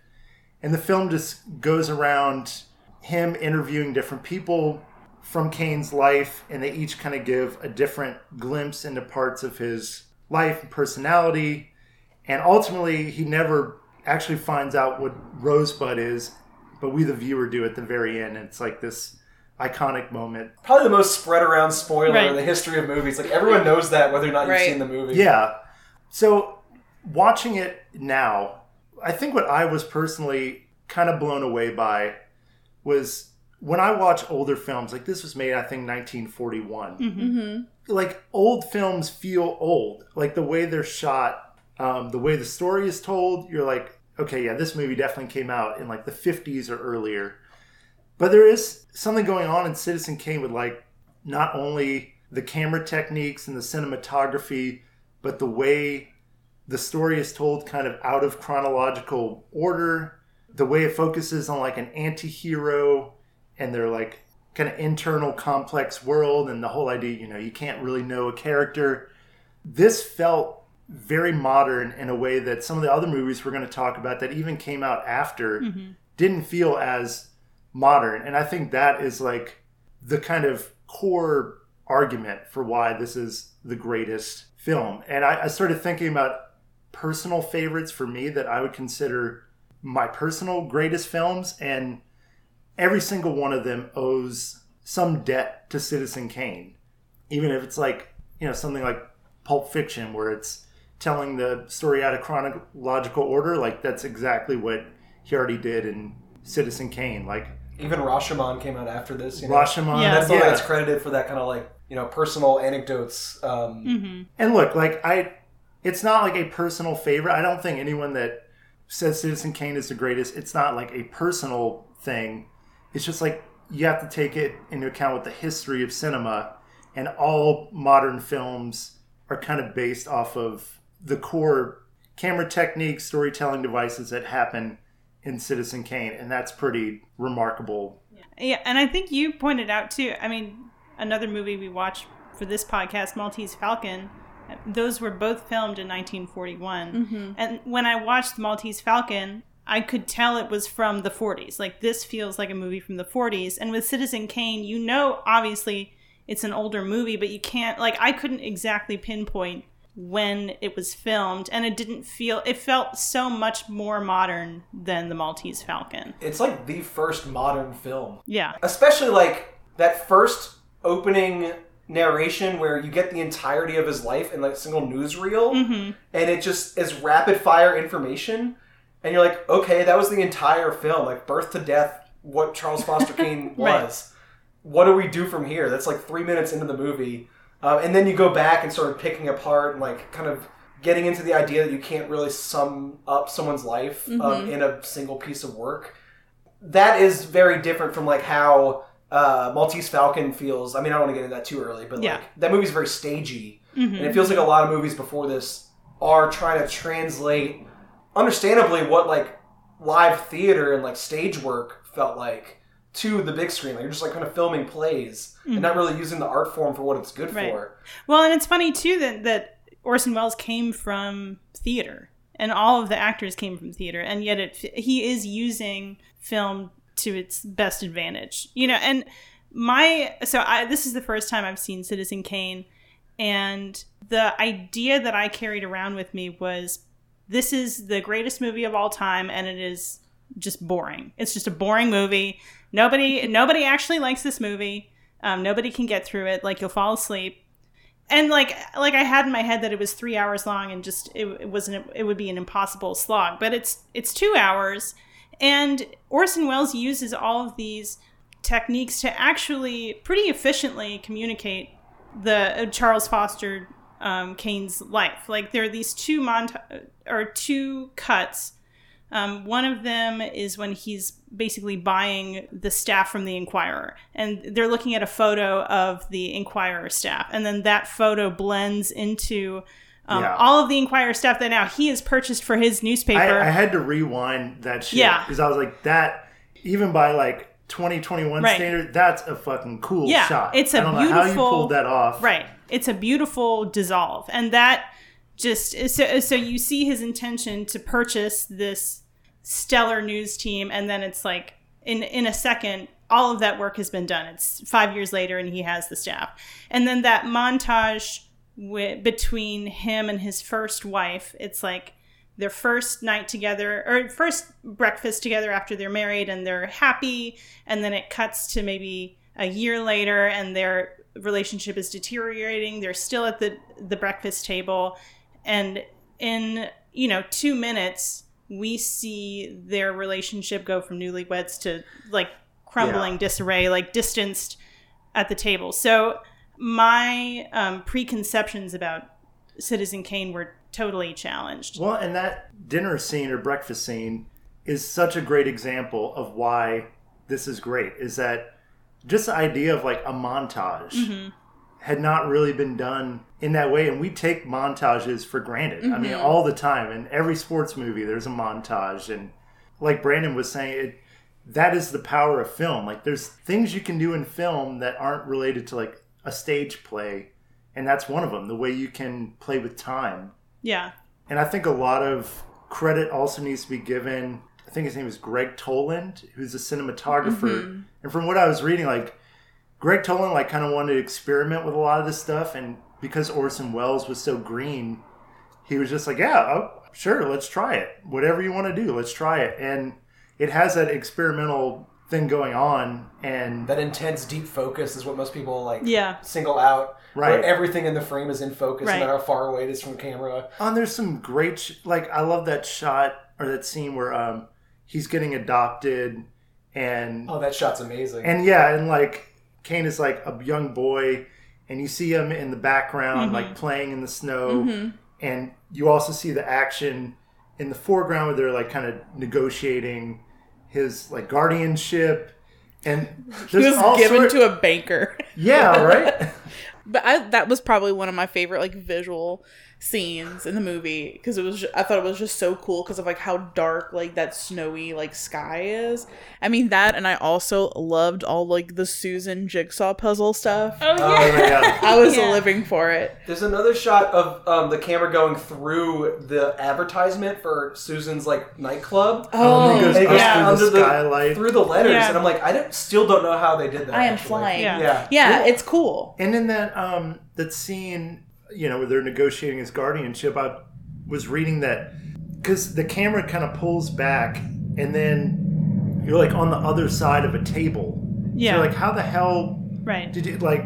And the film just goes around him interviewing different people from kane's life and they each kind of give a different glimpse into parts of his life and personality. And ultimately he never actually finds out what rosebud is but we the viewer do at the very end it's like this iconic moment Probably the most spread around spoiler Right. in the history of movies. Like everyone knows that whether or not you've Right. seen the movie. Yeah. So watching it now, I think what I was personally kind of blown away by was when I watch older films, like this was made, I think, 1941. Mm-hmm. Like old films feel old. Like the way they're shot, um, the way the story is told, you're like, okay, yeah, this movie definitely came out in like the 50s or earlier. But there is something going on in Citizen Kane with like not only the camera techniques and the cinematography, but the way the story is told kind of out of chronological order, the way it focuses on like an anti-hero and they're like kind of internal complex world and the whole idea, you know, you can't really know a character. This felt very modern in a way that some of the other movies we're going to talk about that even came out after mm-hmm. didn't feel as modern. And I think that is like the kind of core argument for why this is the greatest film. And I, I started thinking about personal favorites for me that I would consider my personal greatest films, and every single one of them owes some debt to Citizen Kane. Even if it's like, you know, something like Pulp Fiction, where it's telling the story out of chronological order, like that's exactly what he already did in Citizen Kane. Like Even Rashomon came out after this. You know? Rashomon, Yeah. That's the yeah. one that's credited for that kind of like you know personal anecdotes. Um, Mm-hmm. And look, like I, it's not like a personal favorite. I don't think anyone that says Citizen Kane is the greatest. It's not like a personal thing. It's just like you have to take it into account with the history of cinema, and all modern films are kind of based off of the core camera techniques, storytelling devices that happen in Citizen Kane, and that's pretty remarkable. Yeah, and I think you pointed out too. I mean, another movie we watched for this podcast, Maltese Falcon. Those were both filmed in 1941, mm-hmm. and when I watched Maltese Falcon, I could tell it was from the 40s. Like this feels like a movie from the 40s. And with Citizen Kane, you know, obviously it's an older movie, but you can't like I couldn't exactly pinpoint when it was filmed, and it didn't feel. It felt so much more modern than the Maltese Falcon. it's like the first modern film. Yeah. especially like that first opening narration where you get the entirety of his life in like a single newsreel Mm-hmm. and it just is rapid fire information and you're like okay that was the entire film like birth to death what charles foster kane [laughs] Right. was what do we do from here that's like three minutes into the movie uh, and then you go back and start picking apart and like kind of getting into the idea that you can't really sum up someone's life um, in a single piece of work. That is very different from like how uh, Maltese Falcon feels. I mean, I don't want to get into that too early, but Yeah. like that movie's very stagey, and it feels like a lot of movies before this are trying to translate, understandably, what like live theater and like stage work felt like to the big screen. Like you're just like kind of filming plays and not mm-hmm. really using the art form for what it's good Right. for. Well, and it's funny too that that Orson Welles came from theater, and all of the actors came from theater, and yet it he is using film to its best advantage. You know, and my so I this is the first time I've seen Citizen Kane, and the idea that I carried around with me was this is the greatest movie of all time, and it is just boring. It's just a boring movie. Nobody nobody actually likes this movie. Um, nobody can get through it. Like you'll fall asleep and like like I had in my head that it was three hours long and just it, it wasn't it would be an impossible slog, but it's it's two hours, and Orson Welles uses all of these techniques to actually pretty efficiently communicate the uh, Charles Foster um, Kane's life. Like there are these two mont or two cuts. Um, one of them is when he's basically buying the staff from the Inquirer, and they're looking at a photo of the Inquirer staff, and then that photo blends into um, Yeah. all of the Inquirer staff that now he has purchased for his newspaper. I, I had to rewind that shit Yeah. because I was like, that even by like 2021 Right. standard, that's a fucking cool Yeah, shot. it's a I don't know how you pulled that off. Right. It's a beautiful dissolve. And that just so so you see his intention to purchase this stellar news team and then it's like in in a second all of that work has been done. It's 5 years later and he has the staff. And then that montage wi- between him and his first wife, it's like their first night together or first breakfast together after they're married and they're happy and then it cuts to maybe a year later and their relationship is deteriorating they're still at the the breakfast table and in you know 2 minutes we see their relationship go from newlyweds to like crumbling Yeah. disarray like distanced at the table so my um, preconceptions about citizen kane were totally challenged Well, and that dinner scene or breakfast scene is such a great example of why this is great. Is that just the idea of like a montage Mm-hmm. had not really been done in that way, and we take montages for granted. I Mm-hmm. mean, all the time in every sports movie, there's a montage, and like Brandon was saying, it that is the power of film. Like there's things you can do in film that aren't related to like a stage play, and that's one of them. The way you can play with time. Yeah. And I think a lot of credit also needs to be given. I think his name is Gregg Toland, who's a cinematographer. And from what I was reading, like Gregg Toland, like kind of wanted to experiment with a lot of this stuff, and because Orson Welles was so green, he was just like, "Yeah, oh, sure, let's try it. Whatever you want to do, let's try it." And it has that experimental thing going on, and That intense, deep focus is what most people like Yeah. single out. Right. Where everything in the frame is in focus, Right. no matter how far away it is from camera. Oh, and there's some great, sh- like I love that shot or that scene where um he's getting adopted, and Oh, that shot's amazing. and yeah, and like Kane is like a young boy, and you see him in the background mm-hmm. like playing in the snow, mm-hmm. and you also see the action in the foreground where they're like kind of negotiating his like guardianship, and [laughs] He was given sort- to a banker. yeah, right. [laughs] But I, that was probably one of my favorite like visual scenes in the movie because it was ju- I thought it was just so cool because of like how dark like that snowy like sky is. I mean that, and I also loved all like the Susan jigsaw puzzle stuff. Oh, oh yeah. yeah. [laughs] I was Yeah. living for it. There's another shot of um, the camera going through the advertisement for Susan's like nightclub. Oh, and he goes it goes yeah, through the under skylight. through the letters, Yeah. and I'm like, I don't, still don't know how they did that. I am actually. flying. Yeah. Yeah. Yeah, it's cool. And in that um that scene, you know, they're negotiating his guardianship, I was reading that because the camera kind of pulls back, and then you're like on the other side of a table. Yeah. So like, how the hell Right. did you like?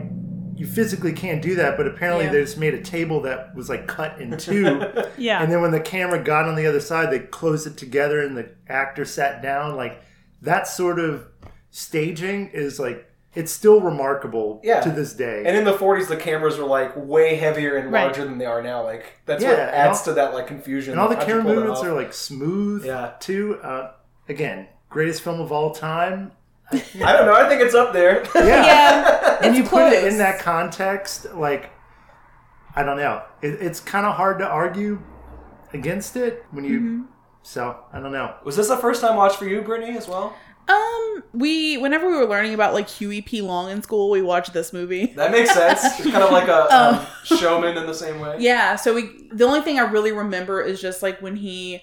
You physically can't do that, but apparently Yeah. they just made a table that was like cut in two. [laughs] Yeah. And then when the camera got on the other side, they closed it together, and the actor sat down. Like that sort of staging is like it's still remarkable Yeah. to this day. And in the 40s, the cameras were like way heavier and Right. larger than they are now. Like that's Yeah, what adds all- to that like confusion. and all the camera movements are like smooth Yeah. too. Uh, again, greatest film of all time. [laughs] I don't know. I think it's up there. Yeah, Yeah, and you it's put it in that context, like I don't know, it, it's kind of hard to argue against it when you. Mm-hmm. So I don't know. Was this a first time watch for you, Britnee, as well? Um, we whenever we were learning about like Huey P. Long in school, we watched this movie. That makes sense. It's kind of like a [laughs] um, showman in the same way. Yeah, so we the only thing I really remember is just like when he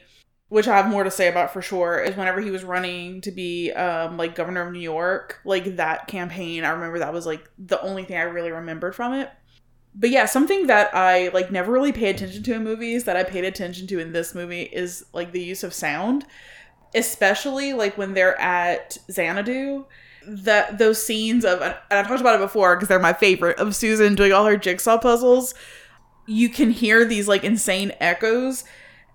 which I have more to say about for sure is whenever he was running to be um like governor of New York, like that campaign, I remember that was like the only thing I really remembered from it. But yeah, something that I like never really pay attention to in movies that I paid attention to in this movie is like the use of sound, especially like when they're at Xanadu. That those scenes of and I talked about it before because they're my favorite of Susan doing all her jigsaw puzzles you can hear these like insane echoes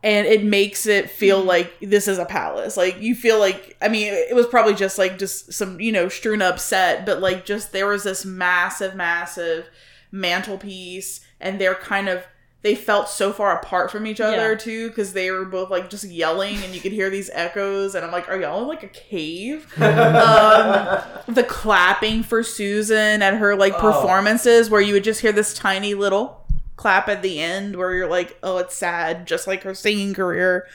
and it makes it feel mm-hmm. like this is a palace like you feel like i mean it was probably just like just some you know strewn up set but like just there was this massive massive mantelpiece and they're kind of they felt so far apart from each other Yeah. too because they were both like just yelling and you could hear these echoes and i'm like are y'all in like a cave [laughs] um, the clapping for Susan at her like Oh. performances where you would just hear this tiny little clap at the end where you're like, oh, it's sad, just like her singing career.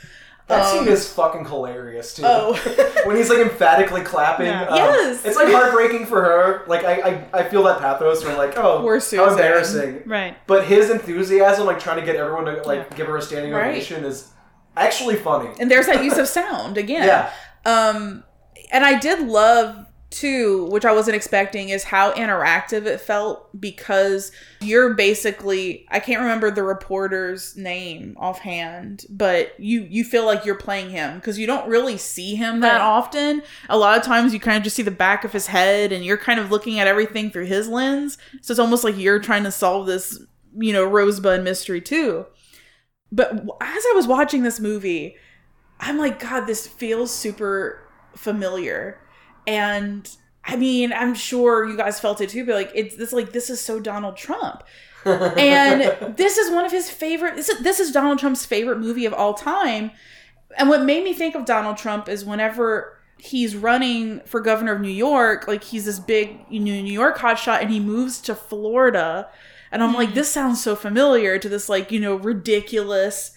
That Um, scene is fucking hilarious too. Oh. [laughs] when he's like emphatically clapping. Yeah. um, Yes. It's like heartbreaking for her. Like I, I, I feel that pathos. Where like, oh, Poor how Susan. embarrassing. Right. But his enthusiasm, like trying to get everyone to like Yeah. give her a standing Right. ovation, is actually funny. And there's that use of sound again. Yeah. Um, and I did love too, which I wasn't expecting, is how interactive it felt because you're basically I can't remember the reporter's name offhand, but you you feel like you're playing him because you don't really see him that often. A lot of times you kind of just see the back of his head and you're kind of looking at everything through his lens. So it's almost like you're trying to solve this, you know, rosebud mystery too. But as I was watching this movie, I'm like, God, this feels super familiar. And I mean, I'm sure you guys felt it too, but like it's this like this is so Donald Trump. and [laughs] this is one of his favorite this is, this is Donald Trump's favorite movie of all time. And what made me think of Donald Trump is whenever he's running for governor of New York, like he's this big New York hotshot and he moves to Florida. And I'm like, mm-hmm. this sounds so familiar to this like, you know, ridiculous,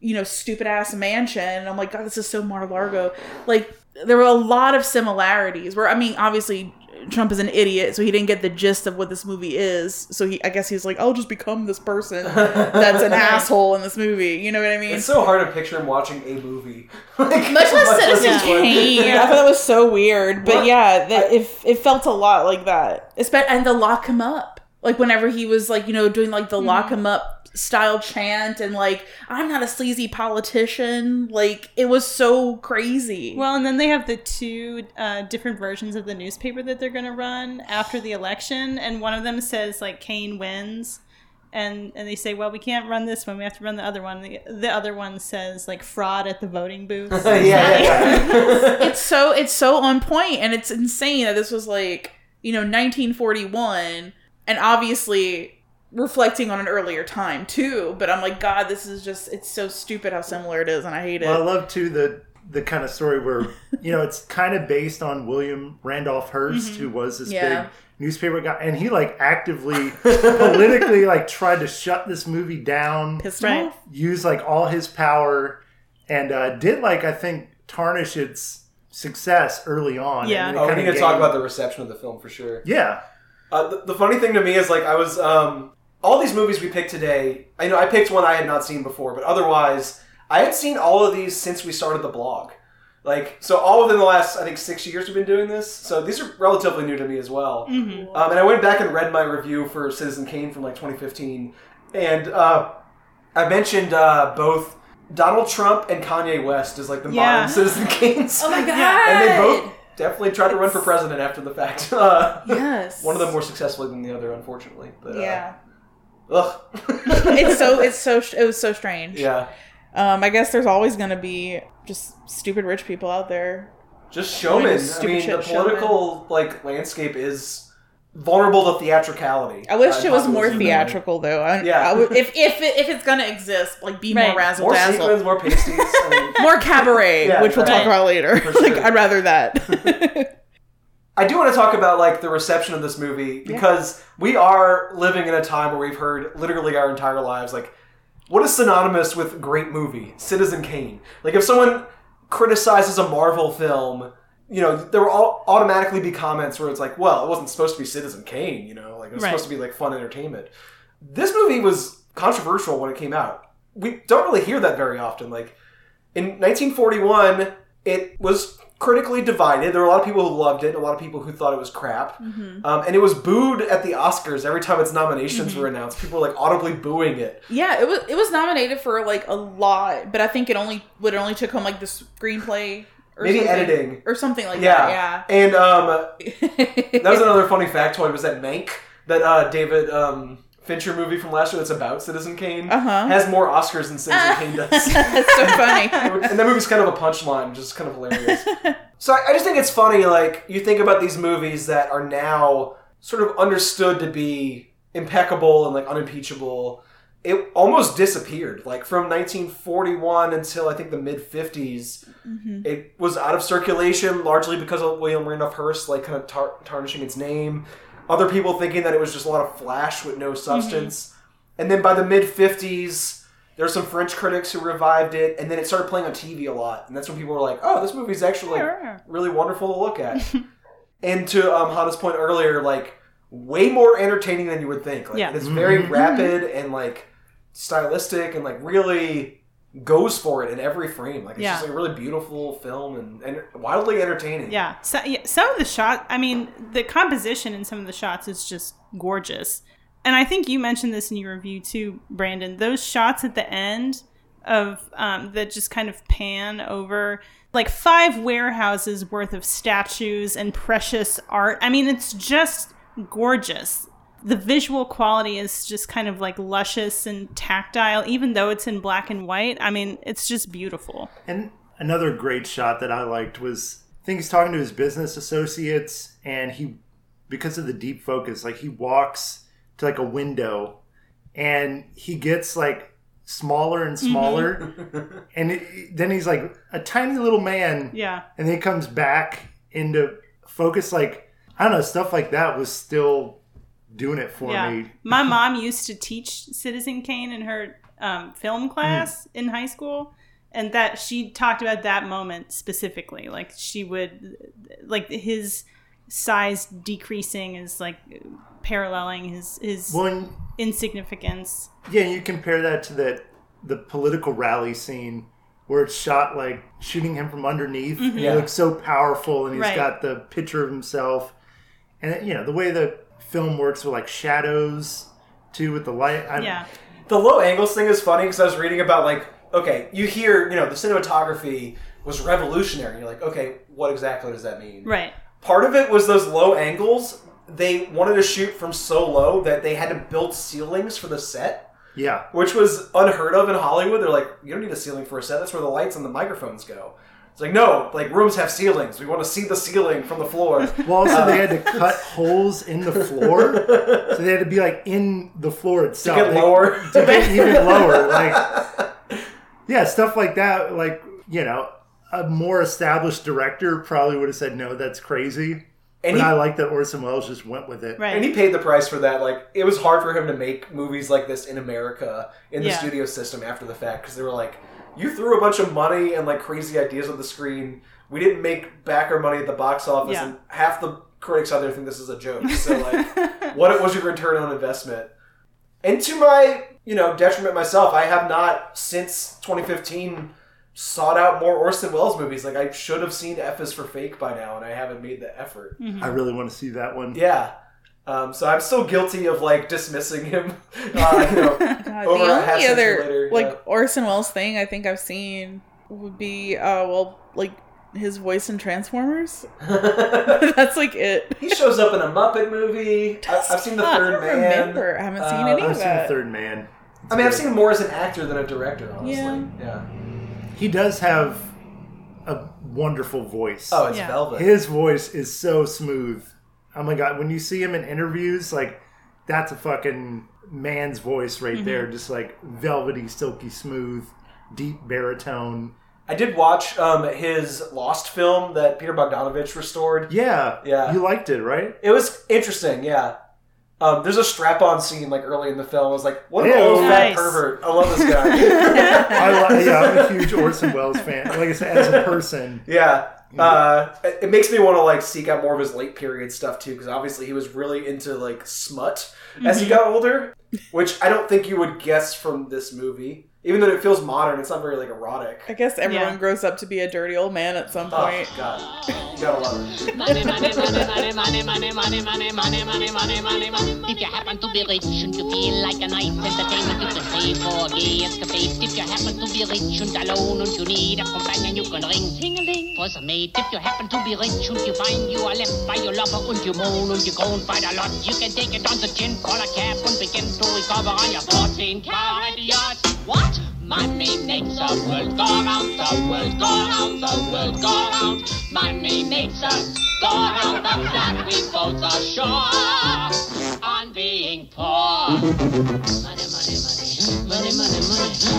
you know, stupid ass mansion. And I'm like, God, this is so Mar-a-Lago. Like there were a lot of similarities. Where I mean, obviously Trump is an idiot, so he didn't get the gist of what this movie is. So he, I guess he's like, I'll just become this person that's an [laughs] asshole in this movie. You know what I mean? It's so hard to picture him watching a movie. [laughs] like, much less Citizen. Kane. [laughs] I thought that was so weird, but What? yeah, that it it felt a lot like that. Espe- and the lock him up, like whenever he was like you know doing like the mm-hmm. lock him up style chant and like I'm not a sleazy politician. Like it was so crazy. Well, and then they have the two uh, different versions of the newspaper that they're going to run after the election, and one of them says like Kane wins, and and they say, well, we can't run this one; we have to run the other one. The, the other one says like fraud at the voting booth. [laughs] yeah, yeah, yeah. [laughs] it's so it's so on point and it's insane that this was like you know 1941 and obviously reflecting on an earlier time too but i'm like god this is just it's so stupid how similar it is and i hate it Well, I love too the the kind of story where you know it's kind of based on William Randolph Hearst, who was this Yeah. big newspaper guy, and he like actively politically like tried to shut this movie down, pissed Right. use like all his power, and uh, did like I think tarnish its success early on. Yeah. and it Oh, we kinda need to gained- talk about the reception of the film for sure. yeah. Uh, the, the funny thing to me is like I was um, all these movies we picked today. I know I picked one I had not seen before, but otherwise I had seen all of these since we started the blog. Like so, all within the last I think six years we've been doing this. So these are relatively new to me as well. Um, and I went back and read my review for Citizen Kane from like 2015, and uh, I mentioned uh, both Donald Trump and Kanye West as like the Yeah. modern Citizen Kanes. oh my [laughs] god and they both definitely tried to run for president after the fact. [laughs] Uh, yes one of them more successfully than the other, unfortunately. But, uh, yeah ugh. [laughs] it's so it's so it was so strange yeah. um i guess there's always gonna be just stupid rich people out there Just showman. I mean, shit the political like landscape is vulnerable to theatricality. I wish uh, it was more theatrical though. I, Yeah. I would, if if it, if it's gonna exist, like be Right. more razzle More dazzle. sequins, more pasties. I mean, [laughs] more cabaret, Yeah, which we'll right. talk about later. For [laughs] like. I'd rather that. I do want to talk about like the reception of this movie because we are living in a time where we've heard literally our entire lives like what is synonymous with great movie? Citizen Kane. Like if someone criticizes a Marvel film you know there will all automatically be comments where it's like well it wasn't supposed to be Citizen Kane you know? Like it was Right. supposed to be like fun entertainment. This movie was controversial when it came out. We don't really hear that very often. Like in 1941 it was critically divided. There were a lot of people who loved it and a lot of people who thought it was crap. Um, and it was booed at the oscars every time its nominations were announced. People were like audibly booing it. Yeah, it was it was nominated for like a lot, but I think it only would it only took home like the screenplay or Maybe something, editing. or something like yeah. that. Yeah, and um, [laughs] that was another funny factoid was that mank that uh, david um, fincher movie from last year that's about citizen kane Uh-huh. has more oscars than citizen [laughs] kane does That's so funny. [laughs] and that movie's kind of a punchline, just kind of hilarious. so I, I just think it's funny, like, you think about these movies that are now sort of understood to be impeccable and, like, unimpeachable. It almost disappeared. Like, from 1941 until, I think, the mid 50s, it was out of circulation largely because of William Randolph Hearst, like, kind of tar- tarnishing its name. Other people thinking that it was just a lot of flash with no substance. And then by the mid 50s, there were some French critics who revived it, and then it started playing on TV a lot. And that's when people were like, oh, this movie's actually like, really wonderful to look at. [laughs] and to um, Hanna's point earlier, like, way more entertaining than you would think. Like, Yeah. It's very rapid and, like, stylistic and, like, really goes for it in every frame. Like, it's Yeah. just like a really beautiful film and, and wildly entertaining. Yeah. So, yeah, some of the shot, I mean, the composition in some of the shots is just gorgeous. And I think you mentioned this in your review too, Brandon. Those shots at the end of um, that just kind of pan over like five warehouses worth of statues and precious art. I mean, it's just gorgeous. The visual quality is just kind of like luscious and tactile, even though it's in black and white. I mean, it's just beautiful. And another great shot that I liked was I think he's talking to his business associates and he because of the deep focus, like he walks to like a window and he gets like smaller and mm-hmm. smaller and it, then he's like a tiny little man Yeah. and then he comes back into focus like I don't know, stuff like that was still doing it for Yeah. me. My [laughs] mom used to teach Citizen Kane in her um, film class in high school. and that she talked about that moment specifically. Like she would, like his size decreasing is like paralleling his his When insignificance. yeah, you compare that to that the political rally scene where it's shot like shooting him from underneath. and He Yeah. looks so powerful, and he's Right. got the picture of himself, and you know the way the film works with like shadows too with the light. I'm, Yeah, The low angles thing is funny because I was reading about like, okay, you hear, you know, the cinematography was revolutionary. You're like, okay, what exactly does that mean? right. Part of it was those low angles. They wanted to shoot from so low that they had to build ceilings for the set, yeah. which was unheard of in Hollywood. They're like, you don't need a ceiling for a set. That's where the lights and the microphones go. It's like, no, like rooms have ceilings. We want to see the ceiling from the floor. [laughs] Well, also they had to uh, cut [laughs] holes in the floor, so they had to be like in the floor itself get They- lower. to get [laughs] even lower. Like, yeah, stuff like that. Like, you know, a more established director probably would have said, "No, that's crazy." And but he- I like that Orson Welles just went with it. Right. And he paid the price for that. Like, it was hard for him to make movies like this in America in the Yeah. studio system after the fact because they were like, you threw a bunch of money and like crazy ideas on the screen. We didn't make back our money at the box office, Yeah. and half the critics out there think this is a joke. So, [laughs] like, what was your return on investment? And to my, you know, detriment myself, I have not since 2015 sought out more Orson Welles movies. Like, I should have seen F is for Fake by now, and I haven't made the effort. Mm-hmm. I really want to see that one. Yeah. Um, so I'm still guilty of like dismissing him. [laughs] Uh, you know, God, Over the only other later, like yeah. Orson Welles thing I think I've seen would be uh well like his voice in Transformers. [laughs] [laughs] That's like it. he shows up in a Muppet movie. I, I've seen the I Third don't Man. remember. I haven't seen Uh, any I've of seen that. Third Man. I mean, I've seen him more as an actor than a director. Honestly, Yeah. yeah. He does have a wonderful voice. Oh, it's Yeah. Velvet. His voice is so smooth. Oh my god, when you see him in interviews, like that's a fucking man's voice right Mm-hmm. there, just like velvety, silky smooth, deep baritone. I did watch um, his Lost film that Peter Bogdanovich restored. Yeah, Yeah. You liked it, right? It was interesting. Yeah. Um, there's a strap-on scene like early in the film. I was like, "What an Ew. old fat Nice. pervert!" I love this guy. [laughs] I li- yeah, I'm a [laughs] huge Orson Welles fan. Like I said, as a person, Yeah. Uh, it it makes me want to like seek out more of his late period stuff too, because obviously he was really into like smut as he got older, which I don't think you would guess from this movie. Even though it feels modern, it's not very like erotic. I guess everyone Yeah. grows up to be a dirty old man at some point. Oh point. god, you gotta love it. Money, money, money, money, money, money, money, money, money, money, money, money, money. If you happen to be rich and you feel like a nice entertainment, you can pay for a gay escapade. If you happen to be rich and alone and you need a companion, you can ring ting-a-ling for some maid. If you happen to be rich and you find you are left by your lover and you moan and you groan quite a lot, you can take it on the chin, call a cab and begin to recover on your 14 carat yacht. What? Money makes the world go round, the world go round, the world go round. Money makes us go round the clock. We both are sure on being poor. Money, money, money, money, money, money, money,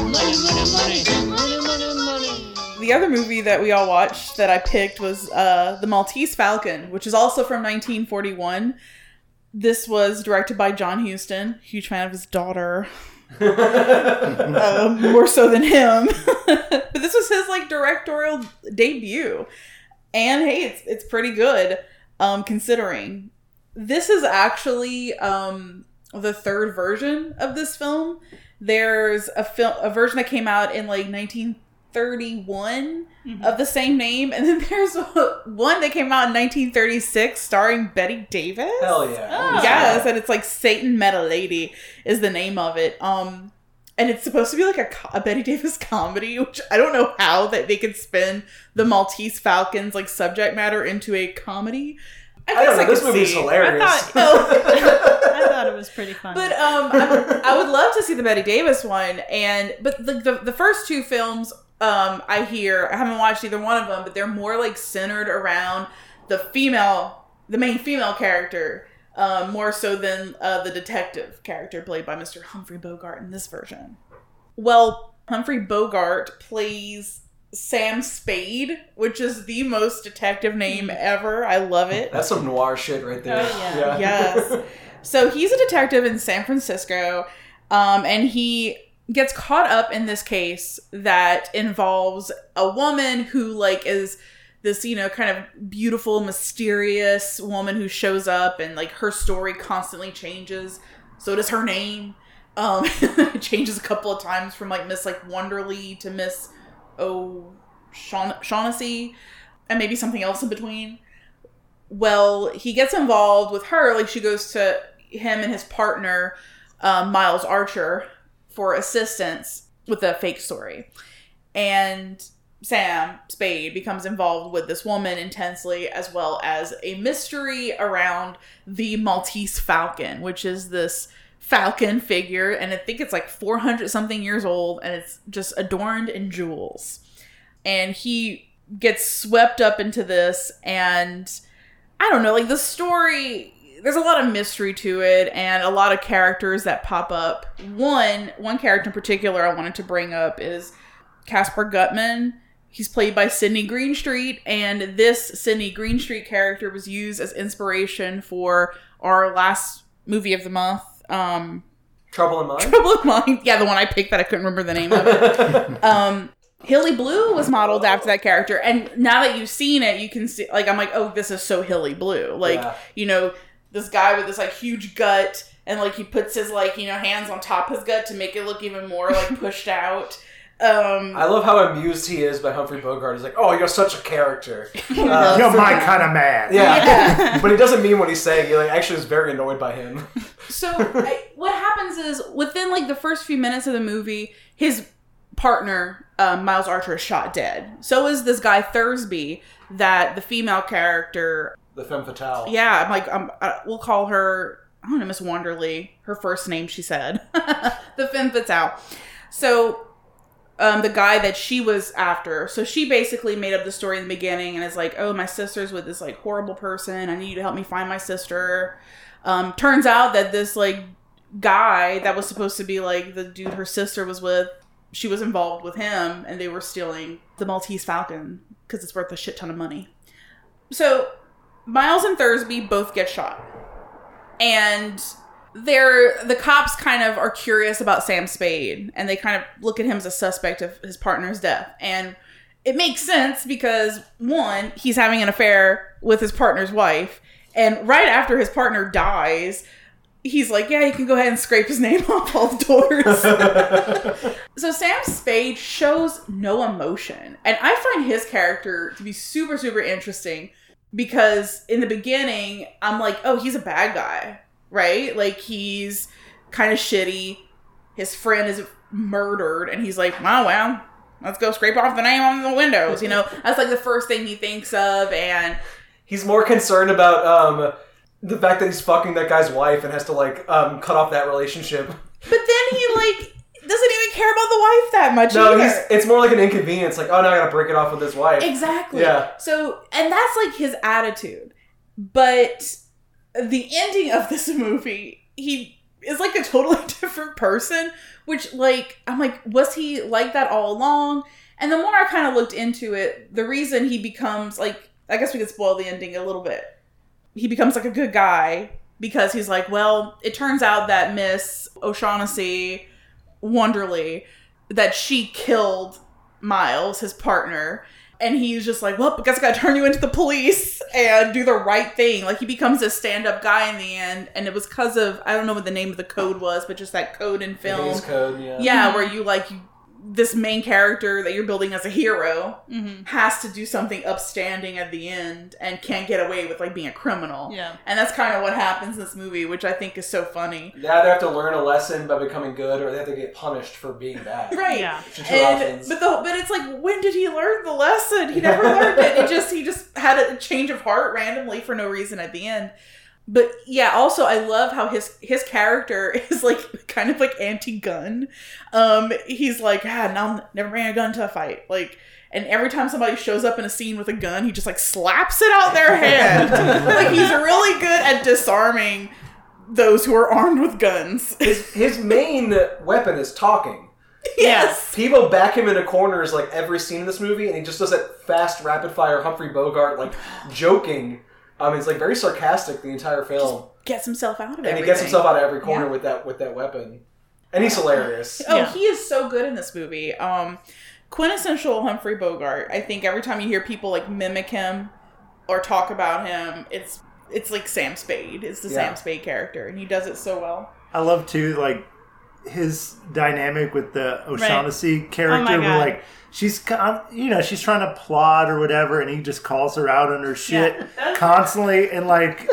money, money, money, money. The other movie that we all watched that I picked was uh, The Maltese Falcon, which is also from 1941. This was directed by John Huston, huge fan of his daughter, um, more so than him. [laughs] but this was his like directorial debut, and hey, it's it's pretty good um, considering. This is actually um, the third version of this film. There's a film, a version that came out in like 1931 of the same name, and then [laughs] there's one that came out in 1936 starring Bette Davis. Hell yeah. Oh. Yes, and it's like Satan Met a Lady is the name of it. Um, and it's supposed to be like a, a Bette [laughs] Davis comedy, which I don't know how that they could spin the Maltese Falcons like subject matter into a comedy. I don't know. could This movie's see. hilarious. I thought- Oh. [laughs] I thought it was pretty fun. But um, I, I would love to see the Bette Davis one, and but the the, the first two films, um, I hear I haven't watched either one of them, but they're more like centered around the female, the main female character, um, more so than uh, the detective character played by Mr. Humphrey Bogart in this version. Well, Humphrey Bogart plays Sam Spade, which is the most detective name ever. I love it. That's some noir shit right there. Oh, yeah. yes. [laughs] So he's a detective in San Francisco, um, and he gets caught up in this case that involves a woman who like is this you know kind of beautiful mysterious woman who shows up and like her story constantly changes. So does her name. Um it [laughs] changes a couple of times from like miss like wonderly to miss o'shaughnessy and maybe something else in between. Well he gets involved with her. Like she goes to him and his partner um, miles archer for assistance with a fake story. And sam spade becomes involved with this woman intensely as well as a mystery around the maltese falcon which is this falcon figure and i think it's like 400 something years old and it's just adorned in jewels. And he gets swept up into this and I don't know, like the story there's a lot of mystery to it and a lot of characters that pop up. One one character in particular I wanted to bring up is Kasper Gutman. He's played by Sydney Greenstreet, and this Sydney Greenstreet character was used as inspiration for our last movie of the month, um, Trouble in Mind. [laughs] Trouble in Mind. Yeah, the one I picked that I couldn't remember the name of it. [laughs] um, Hilly Blue was modeled after that character, and now that you've seen it, you can see like I'm like, oh, this is so Hilly Blue. Like Yeah. you know, this guy with this like huge gut, and like he puts his like you know hands on top of his gut to make it look even more like [laughs] pushed out. Um, I love how amused he is by Humphrey Bogart. He's like, "Oh, you're such a character." [laughs] Uh, You're my kind of man. yeah. [laughs] but he doesn't mean what he's saying. He like actually is very annoyed by him. So I, what happens is within like the first few minutes of the movie, his partner um, Miles Archer is shot dead. So is this guy Thursby that the female character. The femme fatale. Yeah, I'm like um, uh, we'll call her. I don't know, Miss Wonderly. Her first name, she said, [laughs] the femme fatale. So um, the guy that she was after. So she basically made up the story in the beginning and is like, "Oh, my sister's with this like horrible person. I need you to help me find my sister." Um, turns out that this like guy that was supposed to be like the dude her sister was with, she was involved with him, and they were stealing the Maltese Falcon because it's worth a shit ton of money. So Miles and Thursby both get shot, and they're the cops kind of are curious about Sam Spade, and they kind of look at him as a suspect of his partner's death, and it makes sense because one, he's having an affair with his partner's wife, and right after his partner dies, he's like, "Yeah, you can go ahead and scrape his name [laughs] off all the doors." [laughs] so Sam Spade shows no emotion, and I find his character to be super, super interesting because in the beginning, I'm like, "Oh, he's a bad guy." Right? Like he's kind of shitty. His friend is murdered, and he's like, "Wow, well, let's go scrape off the name on the windows." You know, [laughs] that's like the first thing he thinks of, and He's more concerned about um, the fact that he's fucking that guy's wife and has to like um, cut off that relationship. but then he like doesn't even care about the wife that much No, it's more like an inconvenience. Like, oh, now I gotta break it off with his wife. Exactly. Yeah. So, and that's like his attitude. But the ending of this [laughs] movie, he is like a totally [laughs] different person, which, like, I'm like, was he like that all along? And the more I kind of looked into it, the reason he becomes like, I guess we could spoil the ending a little bit. He becomes like a good guy because he's like, well, it turns out that Miss O'Shaughnessy Wonderly, that she killed Miles, his partner. And he's just like, well, I guess I gotta turn you into the police and do the right thing. Like he becomes a stand-up guy in the end, and it was because of I don't know what the name of the code was, but just that code in film. Code, yeah. Yeah, where you like you, this main character that you're building as a hero Mm-hmm. has to do something upstanding at the end and can't get away with like being a criminal. Yeah. And that's kind of what happens in this movie, which I think is so funny. They either have to learn a lesson by becoming good, or they have to get punished for being bad. Right. Yeah. It's the two And but the but it's like when did he learn the lesson? He never learned it. He just he just had a change of heart randomly for no reason at the end. But yeah, also I love how his his character [laughs] is like kind of like anti-gun. Um, he's like, ah, now never bring a gun to a fight. Like, and every time somebody shows up in a scene with a gun, he just like slaps it out their hand. [laughs] like he's really good at disarming those who are armed with guns. his his main weapon is talking. [laughs] yes. People back him into corners like every scene in this movie, and he just does that fast, rapid fire Humphrey Bogart like joking. Um, it's like very sarcastic the entire film, Gets himself out of it. and he gets himself out of every corner Yeah. with that with that weapon. and he's hilarious. [laughs] Oh, Yeah. he is so good in this movie. Um, quintessential Humphrey Bogart. I think every time you hear people like mimic him or talk about him, it's it's like Sam Spade. It's the Yeah. Sam Spade character, and he does it so well. I love too like his dynamic with the O'Shaughnessy character. Oh my where like she's you know she's trying to plot or whatever, and he just calls her out on her shit constantly, and like [laughs]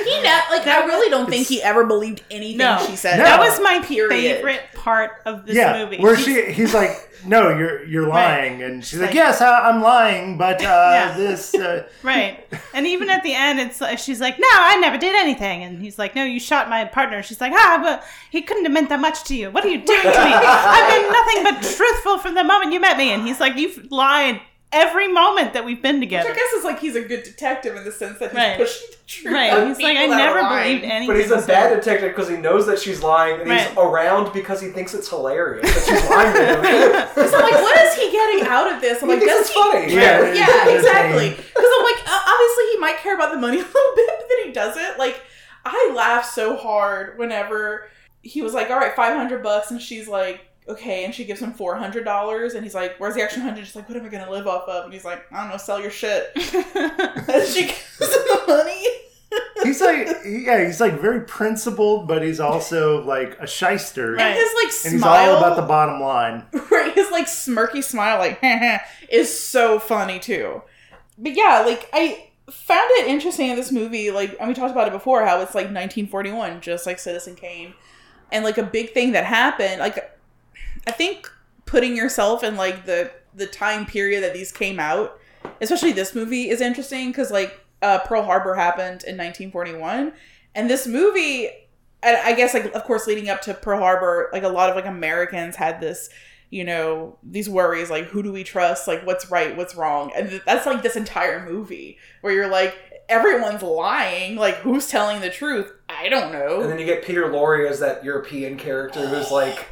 He ne- like I really don't think he ever believed anything No. she said. No. That was my Period. favorite part of this yeah, movie. where She's- she he's like no you're you're lying, and she's like, like- yes I, I'm lying, but [laughs] uh, Yeah. this uh, [laughs] Right. And even at the end, it's like, she's like, no, I never did anything. And he's like, no, you shot my partner. She's like, ah, but he couldn't have meant that much to you. What are you doing to me? [laughs] I've been nothing but truthful from the moment you met me. And he's like, you've lied every moment that we've been Which together. I guess is like he's a good detective in the sense that he's Right. pushing the truth. Right. He's like, I people that never lying. believed anything. But he's a bad said. detective because he knows that she's lying, and he's around because he thinks it's hilarious that she's lying to him. [laughs] So I'm like, what is he getting out of this? I'm He like, thinks does it's he? funny. Yeah. yeah, It's exactly. Because I'm like, uh, obviously he might care about the money [laughs] a little bit, but then he doesn't. Like, I laugh so hard whenever he was like, "All right, five hundred bucks," and she's like, "Okay," and she gives him four hundred dollars, and he's like, "Where's the extra hundred? She's like, "What am I gonna live off of?" And he's like, "I don't know, sell your shit." [laughs] and she gives him the money. he's like yeah he's like very principled, but he's also like a shyster, Right. And his like and he's all about the bottom line. [laughs] right? His like smirky smile, like [laughs] is so funny too. But yeah, like I found it interesting in this movie. Like, and we talked about it before, how it's like 1941, just like Citizen Kane, and like a big thing that happened. Like, I think putting yourself in like the the time period that these came out, especially this movie, is interesting because like uh, Pearl Harbor happened in 1941, and this movie. And I guess, like, of course, leading up to Pearl Harbor, like a lot of like Americans had this you know these worries like who do we trust? Like what's right what's wrong? And th- that's like this entire movie where you're like everyone's lying like who's telling the truth? I don't know. And then you get Peter Lorre as that European character who's like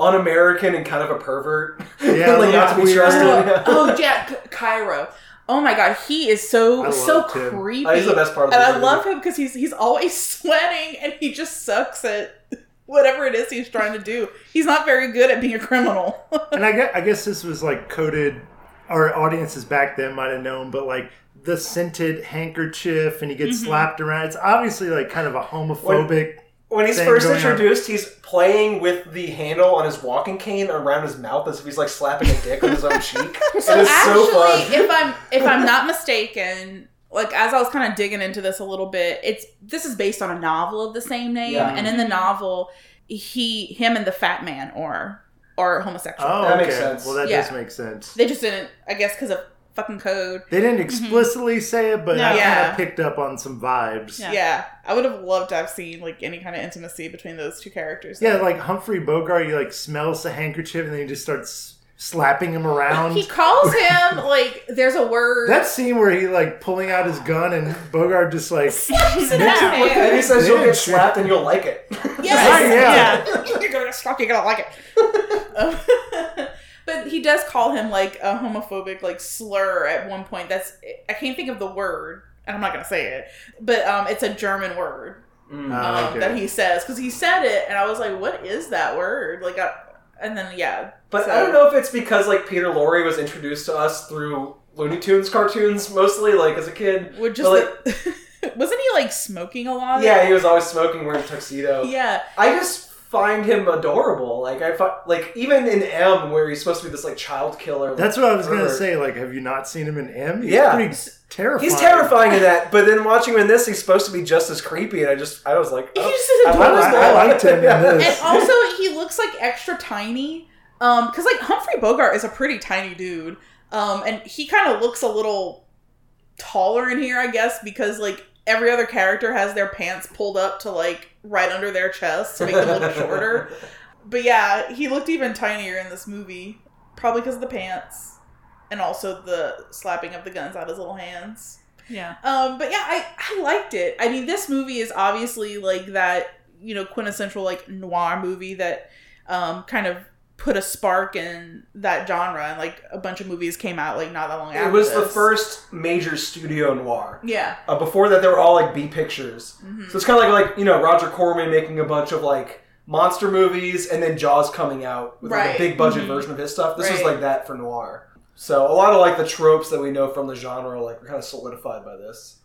un-American and kind of a pervert. [laughs] Yeah, [laughs] like not to be trusted. oh, oh jack cairo. Oh my god he is so I so him. creepy. Oh, he's the best part of and the i love him because he's he's always [laughs] sweating and he just sucks at whatever it is he's trying to do. He's not very good at being a criminal. And I guess, I guess this was like coded our audiences back then might have known but like the scented handkerchief and he gets mm-hmm. slapped around. It's obviously like kind of a homophobic When he's first going on. introduced, he's playing with the handle on his walking cane around his mouth as if he's like slapping a dick on his own cheek. [laughs] So it is actually, so fun. if I'm if I'm not mistaken, like as I was kind of digging into this a little bit, it's this is based on a novel of the same name, Yeah. and in the novel, he, him, and the fat man are are homosexual. oh That okay makes sense. well that Yeah. does make sense They just didn't, I guess, because of fucking code. they didn't explicitly say it but Yeah. I kind of picked up on some vibes Yeah. Yeah. I would have loved to have seen like any kind of intimacy between those two characters. Yeah, like Humphrey Bogart, he like smells the handkerchief and then he just starts slapping him around. he calls him [laughs] like there's a word. that scene where he like pulling out his gun and Bogart just like [laughs] slaps in Makes his it and he says you'll get slapped and you'll like it. Yes. yeah. [laughs] you're gonna get struck. You're gonna like it. Um, but he does call him like a homophobic like slur at one point. That's I can't think of the word, and I'm not gonna say it, but um, it's a German word Mm. Oh, um, okay. that he says because he said it, and I was like, what is that word? Like, I, and then yeah, But so- I don't know if it's because like Peter Lorre was introduced to us through Looney Tunes cartoons mostly, like as a kid. Would just But, like, [laughs] wasn't he like smoking a lot? Yeah, he was always smoking, wearing a tuxedo. yeah. I just find him adorable. Like I fi- like even in M, where he's supposed to be this like child killer. That's what I was gonna pervert. say. Like, have you not seen him in M? He's Yeah. pretty terrifying. He's terrifying in that, but then watching him in this, he's supposed to be just as creepy, and I just I was like, He oh, just is I I, love adorable. his I, I liked him in [laughs] this. and also he looks like extra tiny um because like humphrey bogart is a pretty tiny dude um and he kind of looks a little taller in here i guess because like every other character has their pants pulled up to like right under their chest to make them look [laughs] shorter but yeah he looked even tinier in this movie probably because of the pants and also the slapping of the guns out of his little hands Yeah. um, but yeah, I, I liked it. I mean, this movie is obviously like that, you know, quintessential like noir movie that um, kind of put a spark in that genre, and like a bunch of movies came out like not that long after. It was the first major studio noir. Yeah. Uh, before that, they were all like B pictures. Mhm. So it's kind of like like you know Roger Corman making a bunch of like monster movies and then Jaws coming out with like a big budget Mhm. version of his stuff. This was like that for noir. So a lot of like the tropes that we know from the genre like were kind of solidified by this.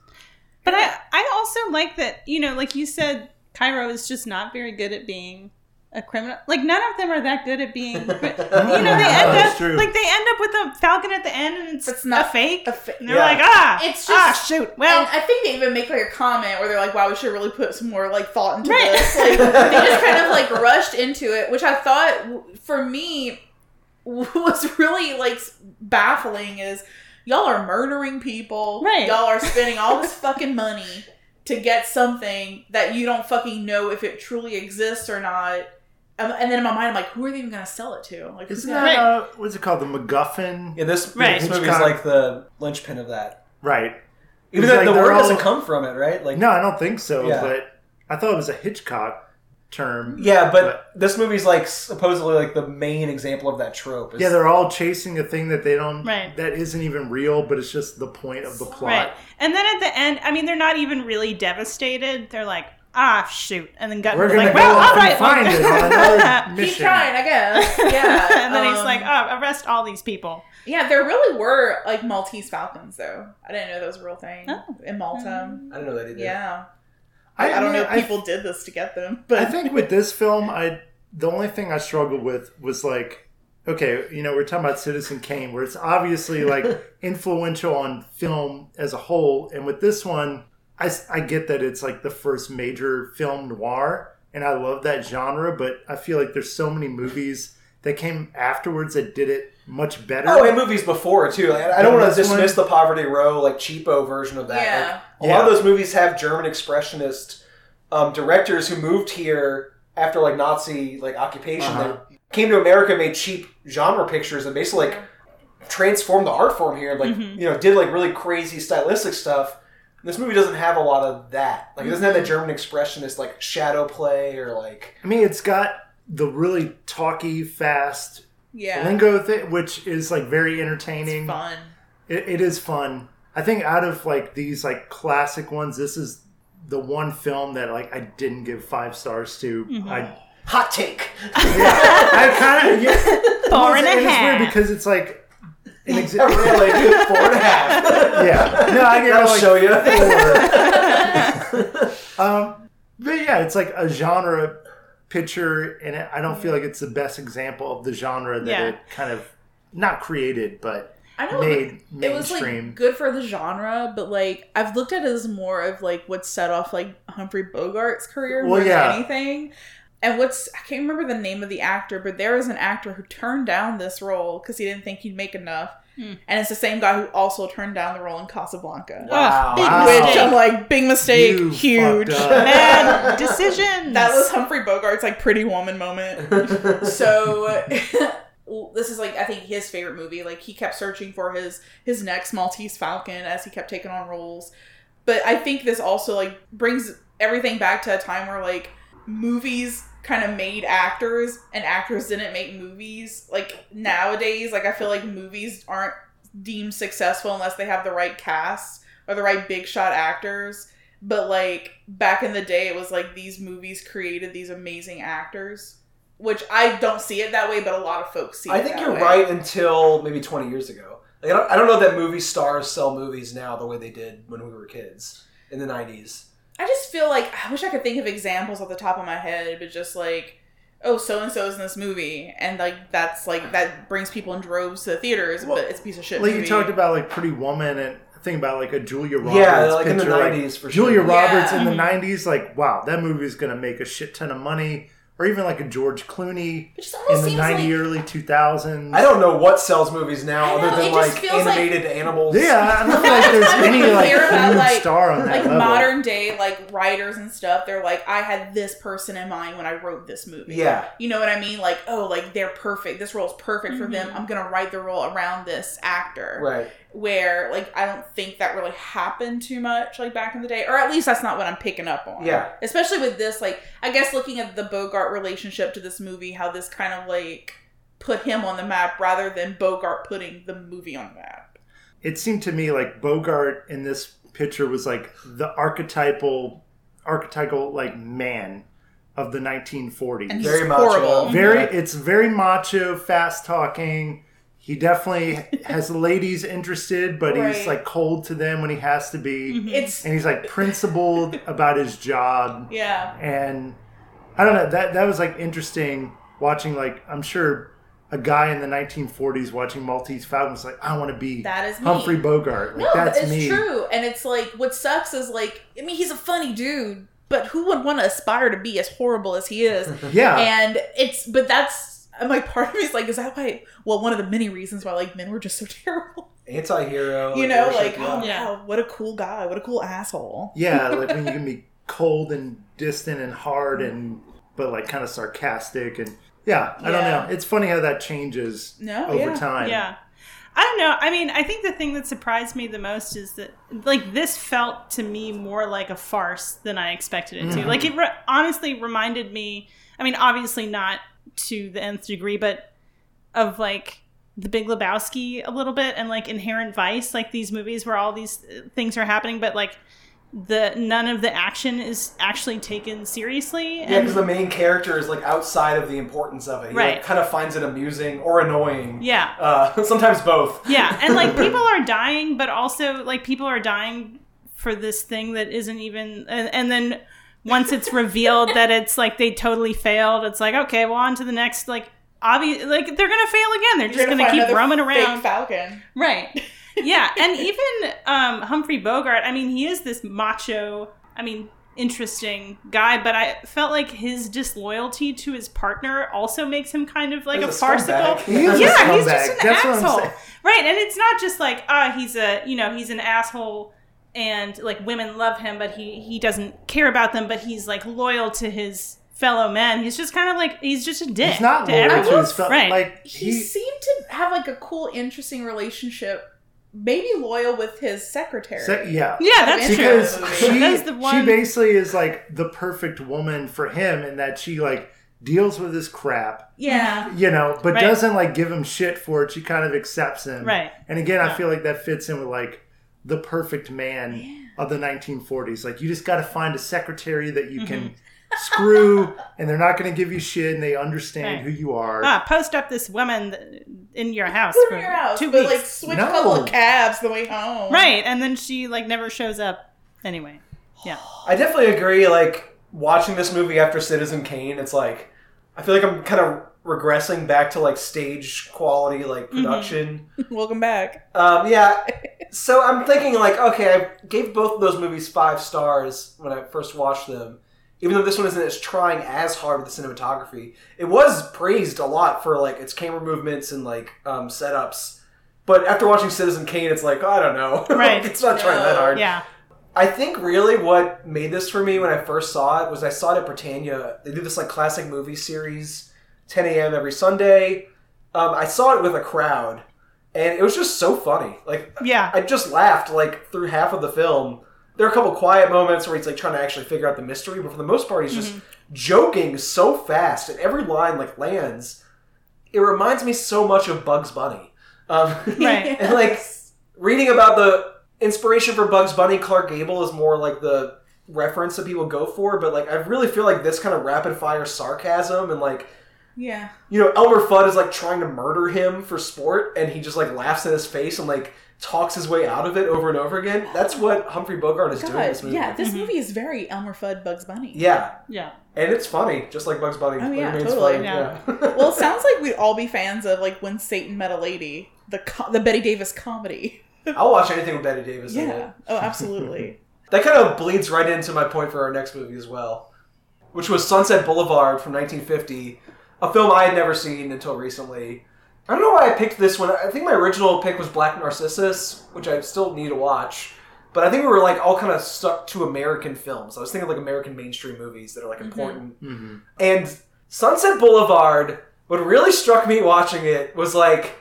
But I, I also like that, you know, like you said, Cairo is just not very good at being a criminal. Like none of them are that good at being. [laughs] You know, they end That's up true. like they end up with a falcon at the end, and it's, It's not a fake. a fa- and they're Yeah. like, ah, It's ah, just- shoot. Well, and I think they even make like a comment where they're like, "Wow, we should really put some more like thought into Right. this." Like they just kind of like rushed into it, which I thought for me [laughs] was really like baffling. Is y'all are murdering people, Right. Y'all are spending all this fucking money to get something that you don't fucking know if it truly exists or not. And then in my mind, I'm like, who are they even going to sell it to? Like, Isn't gonna- that uh, what's it called? The MacGuffin, Yeah, this, Right. this movie is like the linchpin of that. right? Even though like the word all- doesn't come from it, right? Like No, I don't think so. Yeah. But I thought it was a Hitchcock term. Yeah, but this movie's like supposedly like the main example of that trope. It's- Yeah, they're all chasing a thing that they don't Right. that isn't even real, but it's just the point of the plot. right. And then at the end, I mean, they're not even really devastated. They're like, ah, shoot, and then gut, We're like, gonna go well, off all right, and find well- it on another [laughs] Keep trying, I guess. [laughs] Yeah. [laughs] and then he's um, like, oh, arrest all these people. Yeah, there really were like Maltese falcons, though. I didn't know that was a real thing Oh. in Malta. I don't know that either. Yeah, I, don't mean, know if I- people did this to get them, but I think with this film, I the only thing I struggled with was like, okay, you know, we're talking about Citizen Kane, where it's obviously like influential on film as a whole, and with this one, I, s- I get that it's like the first major film noir, and I love that genre, but I feel like there's so many movies that came afterwards that did it much better. Oh, and movies before too. Like, I don't want to dismiss one- the Poverty Row like cheapo version of that. Yeah. Like, a lot of those movies have German expressionist um, directors who moved here after like Nazi like occupation. Uh-huh. They came to America, made cheap genre pictures, and basically like transformed the art form here. Like Mhm. you know, did like really crazy stylistic stuff. This movie doesn't have a lot of that. Like it doesn't have that German expressionist like shadow play or like I mean, it's got the really talky, fast yeah, lingo thing, which is like very entertaining. it's fun. It, it is fun. I think out of like these like classic ones, this is the one film that like I didn't give five stars to. Mhm. I hot take. I kind of yeah, Four and a it's weird because it's like an I exa- really four and a half. yeah. No, I give it That'll like show you. [laughs] Um, but yeah, it's like a genre picture, and I don't feel like it's the best example of the genre that Yeah. it kind of not created, but I know made it was mainstream. like good for the genre, but like I've looked at it as more of like what set off like Humphrey Bogart's career Well, more yeah. than anything. And what's I can't remember the name of the actor, but there was an actor who turned down this role because he didn't think he'd make enough. Hmm. And it's the same guy who also turned down the role in Casablanca. Wow. Big Wow. Which mistake. I'm like, big mistake, You huge. fucked up. [laughs] Bad [laughs] decisions. That was Humphrey Bogart's like pretty woman moment. [laughs] so this is like I think his favorite movie. Like he kept searching for his his next Maltese Falcon as he kept taking on roles. But I think this also like brings everything back to a time where like movies kind of made actors and actors didn't make movies. Like nowadays, like I feel like movies aren't deemed successful unless they have the right cast or the right big shot actors. But like back in the day, it was like these movies created these amazing actors, which I don't see it that way, but a lot of folks see. It. I think you're way. right until maybe 20 years ago. Like, I, don't, I don't know that movie stars sell movies now the way they did when we were kids in the 90s. I just feel like I wish I could think of examples off the top of my head, but just like, oh, so and so is in this movie, and like that's like that brings people in droves to the theaters, Well, but it's a piece of shit. like movie. you talked about like Pretty Woman and think about like a Julia Roberts yeah, like in the picture, like, 90s for sure. Julia Roberts Yeah. in the. '90s, like wow, that movie is gonna make a shit ton of money, or even like a George Clooney in the seems '90s, like early 2000s. I don't know what sells movies now know, other than like feels like- animated animals. Yeah, I don't feel like there's [laughs] any like about, like- star on that like level. modern day like writers and stuff. They're like, I had this person in mind when I wrote this movie. Yeah. You know what I mean? Like, oh, like they're perfect. This role's perfect for them. Mhm. I'm gonna write the role around this actor. Right. Where like I don't think that really happened too much like back in the day, or at least that's not what I'm picking up on. Yeah. Especially with this, like I guess looking at the Bogart relationship to this movie, how this kind of like put him on the map rather than Bogart putting the movie on the map. it seemed to me like Bogart in this picture was like the archetypal archetypal like man of the 1940s. And Very he's macho. horrible. very it's very macho fast talking he definitely has ladies interested but he's like cold to them when he has to be mm-hmm. It's and he's like principled about his job yeah. and i don't know that that was like interesting watching like i'm sure a guy in the 1940s watching maltese falcon was like i want to be That is me. humphrey bogart like No, that's it's me true. And it's like what sucks is like I mean he's a funny dude, but who would want to aspire to be as horrible as he is? [laughs] yeah and it's but that's I'm like part of me is like is that why well one of the many reasons why like men were just so [laughs] terrible. Anti-hero. you know, worship, like oh Yeah. wow, what a cool guy, what a cool asshole. yeah like when [laughs] you can be cold and distant and hard and but like kind of sarcastic and yeah i don't know it's funny how that changes No, over yeah. time Yeah. I don't know. I mean, I think the thing that surprised me the most is that, like, this felt to me more like a farce than I expected it to. Mm-hmm. Like, it re- honestly reminded me, I mean, obviously not to the nth degree, but of, like, The Big Lebowski a little bit and, like, Inherent Vice, like these movies where all these uh, things are happening, but, like, the none of the action is actually taken seriously. Yeah, because the main character is like outside of the importance of it. He Right. like, kind of finds it amusing or annoying. yeah. Uh, [laughs] sometimes both. Yeah, and like [laughs] people are dying, but also like people are dying for this thing that isn't even. And, and then once it's revealed that it's like they totally failed, it's like okay, well on to the next. Like obvious, like they're gonna fail again. They're just gonna, find keep roaming around, Falcon. right? [laughs] Yeah, and even um, Humphrey Bogart. I mean, he is this macho. I mean. Interesting guy, but I felt like his disloyalty to his partner also makes him kind of like He's a a farcical. [laughs] He is a yeah, he's just an That's asshole. Right, and it's not just like ah, he's a you know he's an asshole, and like women love him, but he he doesn't care about them, but he's like loyal to his fellow men. He's just kind of like he's just a dick. He's not to loyal everyone. to his fel- Right. Like He, he, seemed to have like a cool, interesting relationship. Maybe loyal with his secretary. se- yeah, yeah, that's true. because [laughs] she That's the one. she basically is like the perfect woman for him in that she like deals with his crap, yeah. you know, but Right. doesn't like give him shit for it. She kind of accepts him, Right. And again, I feel like that fits in with like the perfect man of the 1940s. Like you just got to find a secretary that you can Mm-hmm. [laughs] screw, and they're not going to give you shit, and they understand Right. who you are. ah, post up this woman in your house Put for in your house, two but weeks. like switch No. a couple of cabs the way home. right, and then she like never shows up anyway. Yeah, I definitely agree. Like watching this movie after Citizen Kane, it's like I feel like I'm kind of regressing back to like stage quality, like production. [laughs] Welcome back. Um, yeah. So I'm thinking like, okay, I gave both of those movies five stars when I first watched them. Even though this one isn't as trying as hard with the cinematography, it was praised a lot for like its camera movements and like um, setups. But after watching Citizen Kane, it's like I don't know, [laughs] Right. it's not trying that hard. yeah, I think really what made this for me when I first saw it was I saw it at Prytania. They do this like classic movie series, 10 a.m. every Sunday. Um, I saw it with a crowd, and it was just so funny. Like yeah. I just laughed like through half of the film. There are a couple quiet moments where he's like trying to actually figure out the mystery, but for the most part, he's just joking so fast, and every line like lands. It reminds me so much of Bugs Bunny. Um, [laughs] [laughs] Right. and like reading about the inspiration for Bugs Bunny, Clark Gable is more like the reference that people go for, but like I really feel like this kind of rapid fire sarcasm and like Yeah. you know Elmer Fudd is like trying to murder him for sport, and he just like laughs in his face and like talks his way out of it over and over again. That's oh. what Humphrey Bogart is doing in this movie. yeah, this mm-hmm. movie is very Elmer Fudd Bugs Bunny. yeah, Yeah. and it's funny, just like Bugs Bunny. Oh, yeah, totally. funny, Yeah. Well, it [laughs] sounds like we'd all be fans of like when Satan met a lady, the co- the Bette Davis comedy. [laughs] I'll watch anything with Bette Davis in it. Yeah. Oh, absolutely. [laughs] That kind of bleeds right into my point for our next movie as well, which was Sunset Boulevard from 1950, a film I had never seen until recently. I don't know why I picked this one. I think my original pick was Black Narcissus, which I still need to watch. But I think we were like all kind of stuck to American films. I was thinking like American mainstream movies that are like important. And Sunset Boulevard, what really struck me watching it was like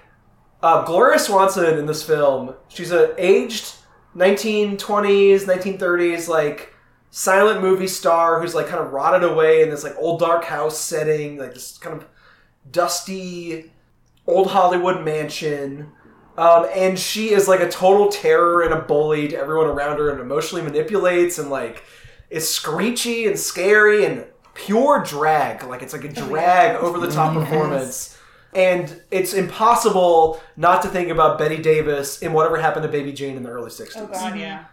uh, Gloria Swanson in this film. She's a aged 1920s, 1930s like silent movie star who's like kind of rotted away in this like old dark house setting, like this kind of dusty old Hollywood mansion. Um, and she is like a total terror and a bully to everyone around her and emotionally manipulates and like is screechy and scary and pure drag. Like it's like a drag over the top performance. And it's impossible not to think about Bette Davis in whatever happened to Baby Jane in the early 60s. Oh god, yeah.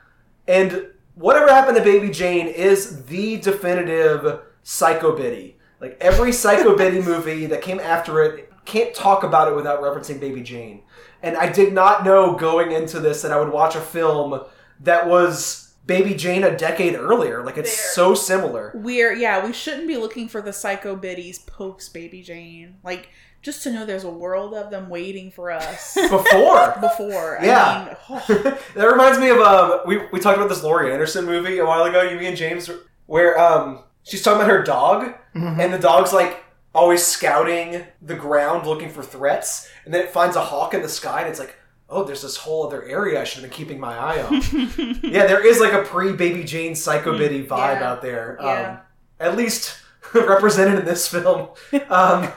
And whatever happened to Baby Jane is the definitive Psycho Biddy. Like every Psycho [laughs] Biddy movie that came after it can't talk about it without referencing Baby Jane. And I did not know going into this that I would watch a film that was Baby Jane a decade earlier. Like it's so similar. We're yeah, we shouldn't be looking for the psycho biddies post Baby Jane. Like just to know there's a world of them waiting for us [laughs] Before. before. Yeah. I mean, [laughs] oh, that reminds me of um we we talked about this Laurie Anderson movie a while ago, you me and James where um she's talking about her dog and the dog's like always scouting the ground looking for threats and then it finds a hawk in the sky and it's like oh there's this whole other area I should have been keeping my eye on. [laughs] yeah, there is like a pre baby Jane psycho biddy vibe Yeah. out there. Yeah. Um at least represented in this film. Um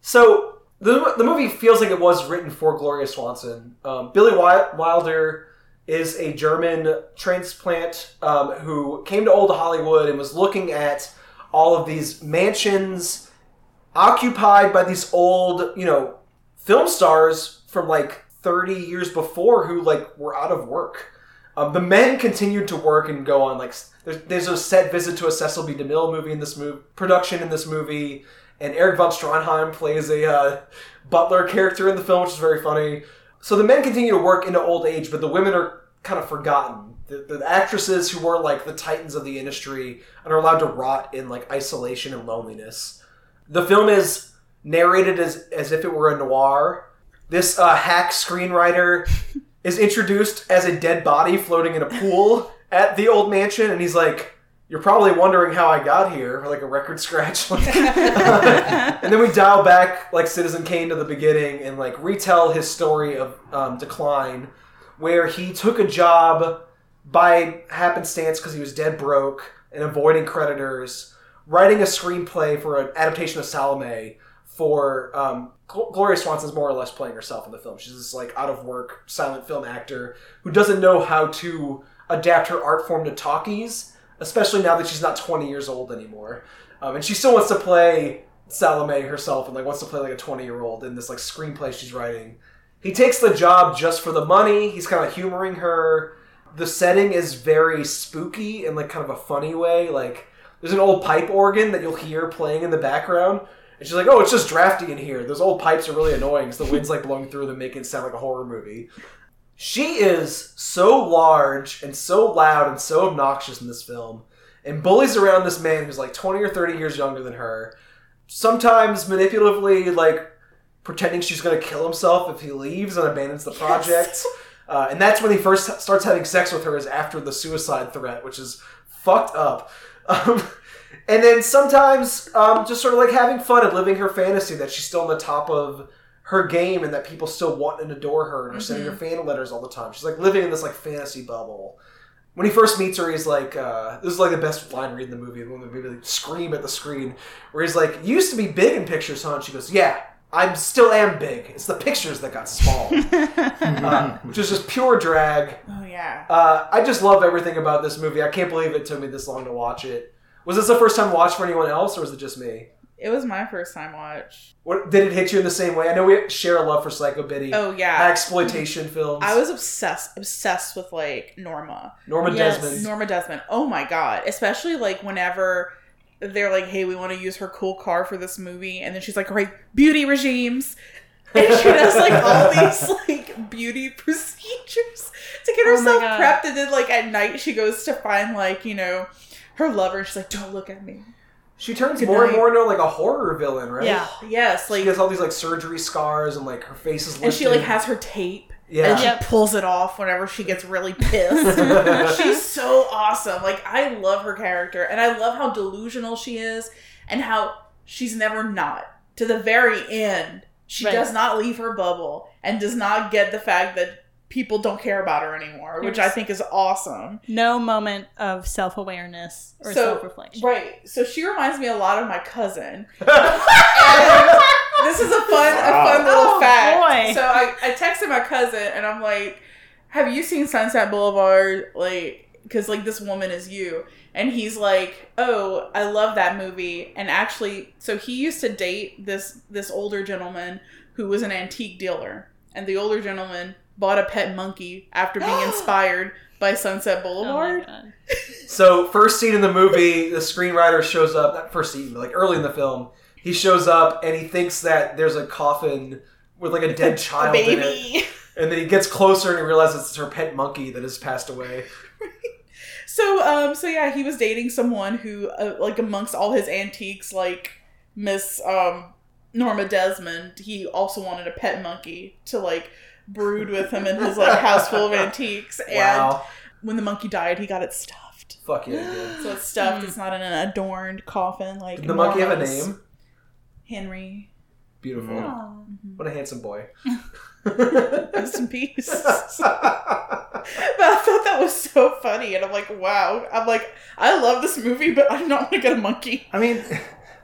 so the, the movie feels like it was written for Gloria Swanson. Um, Billy Wi- Wilder is a German transplant um, who came to Old Hollywood and was looking at all of these mansions occupied by these old, you know, film stars from like 30 years before who like were out of work. Um, the men continued to work and go on like there's, there's a set visit to a Cecil B. DeMille movie in this movie production in this movie, and Erich von Stroheim plays a uh, butler character in the film, which is very funny. So the men continue to work into old age, but the women are kind of forgotten. The, the actresses who were like the titans of the industry and are allowed to rot in like isolation and loneliness. The film is narrated as as if it were a noir. This uh, hack screenwriter [laughs] is introduced as a dead body floating in a pool at the old mansion, and he's like, "You're probably wondering how I got here," like a record scratch. [laughs] and then we dial back like Citizen Kane to the beginning and like retell his story of um, decline, where he took a job by happenstance because he was dead broke and avoiding creditors, writing a screenplay for an adaptation of Salome for um, Gl- Gloria Swanson's more or less playing herself in the film. She's this like out of work silent film actor who doesn't know how to adapt her art form to talkies, especially now that she's not 20 years old anymore. Um, and she still wants to play Salome herself and like wants to play like a 20 year old in this like screenplay she's writing. He takes the job just for the money. He's kind of humoring her. The setting is very spooky in like kind of a funny way. Like there's an old pipe organ that you'll hear playing in the background. And she's like, "Oh, it's just drafty in here. Those old pipes are really annoying because the wind's like blowing through them, making it sound like a horror movie." She is so large and so loud and so obnoxious in this film, and bullies around this man who's like 20 or 30 years younger than her. Sometimes manipulatively, like pretending she's going to kill himself if he leaves and abandons the project. Uh, and that's when he first starts having sex with her is after the suicide threat, which is fucked up. Um, and then sometimes um, just sort of like having fun and living her fantasy that she's still on the top of her game and that people still want and adore her and are sending her fan letters all the time. She's like living in this like fantasy bubble. When he first meets her, he's like, uh, "This is like the best line read in the movie." When the movie like, scream at the screen, where he's like, "You used to be big in pictures, huh?" And she goes, "Yeah, I still am big. It's the pictures that got small," [laughs] uh, [laughs] which is just pure drag. oh yeah. Uh, I just love everything about this movie. I can't believe it took me this long to watch it. Was this the first time watch for anyone else, or was it just me? It was my first time watch. What, did it hit you in the same way? I know we share a love for Psycho Biddy, Oh yeah. exploitation films. I was obsessed obsessed with like Norma. Norma Yes. Desmond. Norma Desmond. Oh my god. Especially like whenever they're like, hey, we want to use her cool car for this movie. And then she's like, all right, beauty regimes. [laughs] And she does like all these like beauty [laughs] procedures to get Oh herself God. prepped. And then like at night she goes to find like, you know, her lover. And she's like, don't look at me. She turns Good more and more into like a horror villain, right? Yeah. Yes, Like She has all these like surgery scars and like her face is lifted. and she like has her tape. yeah. And she Yep. pulls it off whenever she gets really [laughs] pissed. [laughs] She's so awesome. Like I love her character and I love how delusional she is and how she's never not. To the very end, she Right. does not leave her bubble and does not get the fact that people don't care about her anymore, which I think is awesome. No moment of self awareness or So- self reflection. Right. So she reminds me a lot of my cousin. [laughs] This is a fun, a fun little Oh, fact. boy. So I, I texted my cousin and I'm like, "Have you seen Sunset Boulevard?" Like, because like this woman is you and he's like oh i love that movie and actually so he used to date this this older gentleman who was an antique dealer and the older gentleman bought a pet monkey after being [gasps] inspired by sunset Oh boulevard God. [laughs] So first scene in the movie, the screenwriter shows up. Not first scene, but like early in the film, he shows up and he thinks that there's a coffin with like a dead [laughs] child in it. baby And then he gets closer and he realizes it's her pet monkey that has passed away. [laughs] so um so yeah he was dating someone who uh, like amongst all his antiques like miss um norma desmond he also wanted a pet monkey to like brood with him in his like house full of antiques [laughs] and Wow. when the monkey died he got it stuffed Fuck yeah, he did. so it's stuffed hmm. it's not in an adorned coffin like Did the monkey have a Norma's. name? henry Beautiful. Aw. Mm-hmm. What a handsome boy. [laughs] rest in peace [laughs] but i thought that was so funny and i'm like wow i'm like i love this movie but i'm not gonna get a monkey I mean,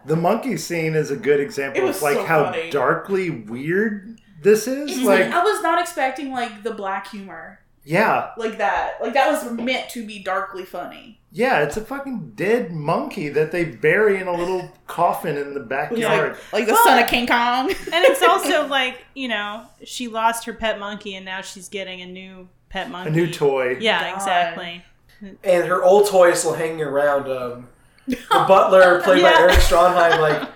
the monkey scene is a good example It was of like so how funny. darkly weird this is. Like, like I was not expecting like the black humor yeah, like that. Like that was meant to be darkly funny. yeah, it's a fucking dead monkey that they bury in a little [laughs] coffin in the backyard. Like the Well- son of King Kong. [laughs] And it's also [laughs] like, you know, she lost her pet monkey and now she's getting a new pet monkey. a new toy. Yeah, God. exactly. and her old toy is still hanging around. Um, the butler, played by Erich Stroheim, like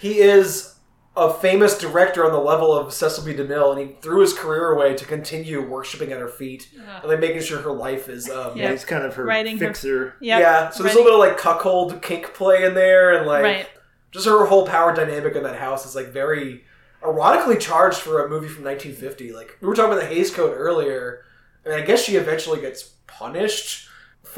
he is a famous director on the level of Cecil B. DeMille, and he threw his career away to continue worshiping at her feet and like making sure her life is. Um, Yeah, he's kind of her Writing her- fixer. Yep. Yeah, so there's a little bit of like cuckold kink play in there, and like Right. just her whole power dynamic in that house is like very erotically charged for a movie from 1950. Like we were talking about the Hays Code earlier, and I guess she eventually gets punished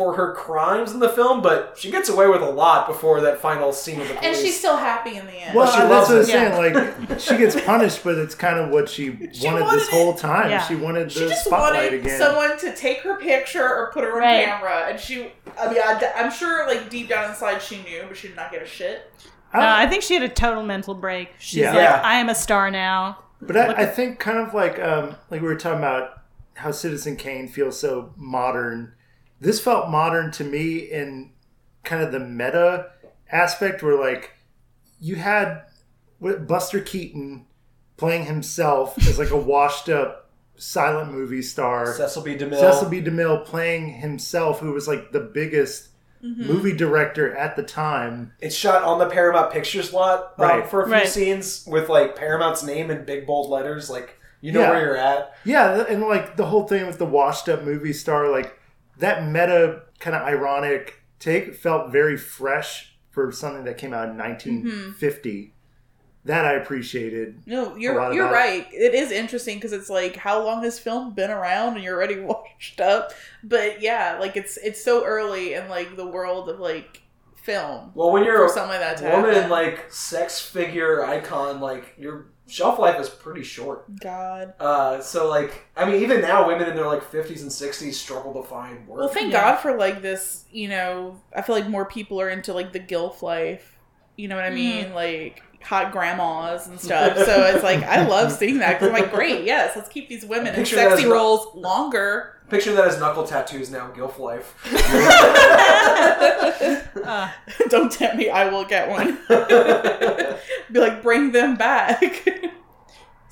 for her crimes in the film, but she gets away with a lot before that final scene with the police. and she's still happy in the end. Well, she that's loves what I'm it. saying. Like, she gets punished, but it's kind of what she, wanted, wanted this whole time. Yeah. She wanted she the just spotlight wanted again. someone to take her picture or put her on Right. camera, and she. I mean, I, am sure, like deep down inside, she knew, but she did not give a shit. I No, don't- I think she had a total mental break. She's Yeah. like, Yeah. I am a star now. But I, I think kind of like um, like we were talking about how Citizen Kane feels so modern. This felt modern to me in kind of the meta aspect, where like you had Buster Keaton playing himself as like a [laughs] washed up silent movie star. Cecil B. DeMille. Cecil B. DeMille playing himself, who was like the biggest movie director at the time. It's shot on the Paramount Pictures lot um, Right. for a few Right. scenes with like Paramount's name in big bold letters, like you know Yeah. where you're at. Yeah, and like the whole thing with the washed up movie star, like that meta kind of ironic take felt very fresh for something that came out in 1950. That I appreciated. No, you're lot you're about it. right. It is interesting because it's like how long has film been around and you're already [laughs] washed up? But yeah, like it's it's so early in like the world of like film Well, when you're for a something like that to woman, happen. like sex figure icon, like your shelf life is pretty short. God. Uh, so like, I mean, even now, women in their like 50s and 60s struggle to find work. Well, thank Yeah. God for like this. You know, I feel like more people are into like the gilf life. You know what I mean? Like hot grandmas and stuff. So it's like I love seeing that because I'm like, great, yes, let's keep these women in sexy as- roles longer. Picture that as knuckle tattoos now, Gilf life. Uh, [laughs] Don't tempt me, I will get one. [laughs] [laughs] Be like, bring them back.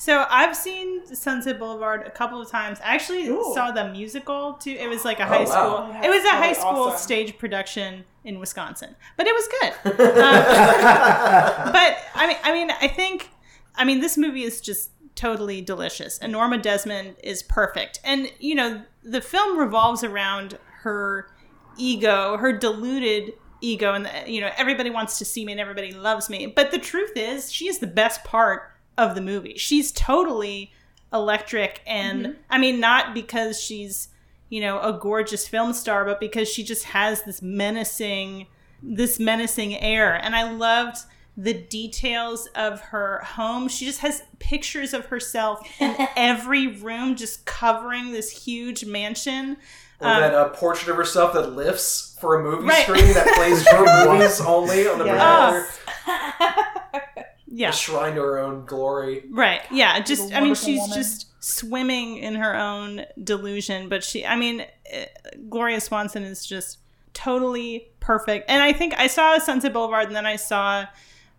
So I've seen Sunset Boulevard a couple of times. I actually Ooh. saw the musical too. It was like a high wow. school. Oh, it was a high school awesome. stage production in Wisconsin, but it was good. Uh, [laughs] [laughs] but I mean, I mean, I think, I mean, this movie is just totally delicious, and Norma Desmond is perfect. And you know, the film revolves around her ego, her deluded ego, and the, you know, everybody wants to see me and everybody loves me. But the truth is, she is the best part of the movie. She's totally electric, and I mean, not because she's you know a gorgeous film star, but because she just has this menacing this menacing air. And I loved the details of her home. She just has pictures of herself in [laughs] every room, just covering this huge mansion. Or Um, that uh, portrait of herself that lifts for a movie Right. screen that plays [laughs] for movies only on the Yes. projector. [laughs] Yeah. a shrine to her own glory. Right. Yeah. Just, I mean, she's woman. just swimming in her own delusion. But she, I mean, eh, Gloria Swanson is just totally perfect. And I think I saw Sunset Boulevard and then I saw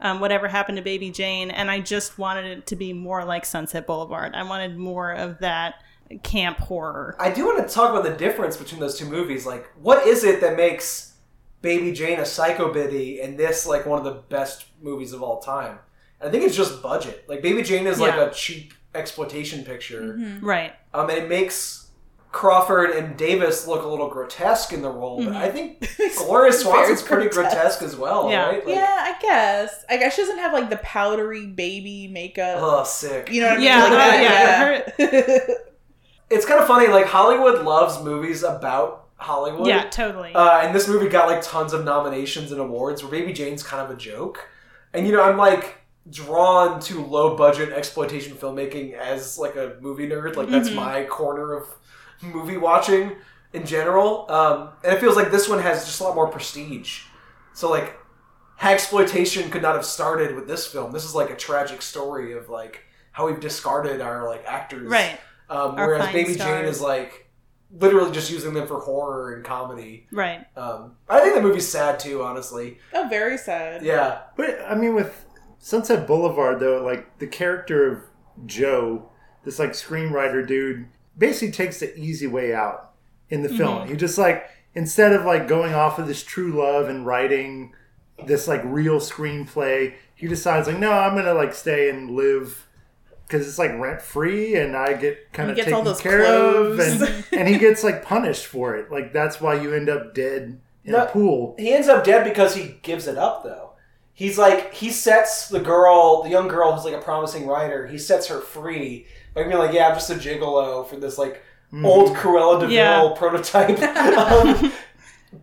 um, Whatever Happened to Baby Jane. And I just wanted it to be more like Sunset Boulevard. I wanted more of that camp horror. I do want to talk about the difference between those two movies. Like, what is it that makes Baby Jane a psycho biddy and this like one of the best movies of all time? I think it's just budget. Like, Baby Jane is like Yeah. a cheap exploitation picture, Right. um, and it makes Crawford and Davis look a little grotesque in the role. But I think [laughs] Gloria Swanson's pretty grotesque. grotesque as well, Yeah. right? Like, yeah, I guess. I guess she doesn't have like the powdery baby makeup. Oh, sick. You know what I mean? Yeah, Like oh, that, yeah, [laughs] It's kind of funny. Like Hollywood loves movies about Hollywood. Yeah, totally. Uh, and this movie got like tons of nominations and awards. Where Baby Jane's kind of a joke, and you know I'm like drawn to low budget exploitation filmmaking as like a movie nerd. Like that's my corner of movie watching in general. Um, and it feels like this one has just a lot more prestige. So like, exploitation could not have started with this film. This is like a tragic story of like how we've discarded our like actors. right. Um, whereas fine Baby Jane is like literally just using them for horror and comedy. Right. Um, I think the movie's sad too, honestly. oh, very sad. Yeah, But I mean, with Sunset Boulevard, though, like the character of Joe, this like screenwriter dude, basically takes the easy way out in the mm-hmm. film. He just like instead of like going off of this true love and writing this like real screenplay, he decides like, no, I'm gonna like stay and live because it's like rent free and I get kind of taken all those care clothes. of, and, [laughs] and he gets like punished for it. Like that's why you end up dead in No. a pool. he ends up dead because he gives it up. Though he's like he sets the girl, the young girl who's like a promising writer. He sets her free by being like, "Yeah, I'm just a gigolo for this like old Cruella de Vil Yeah. prototype." [laughs] um,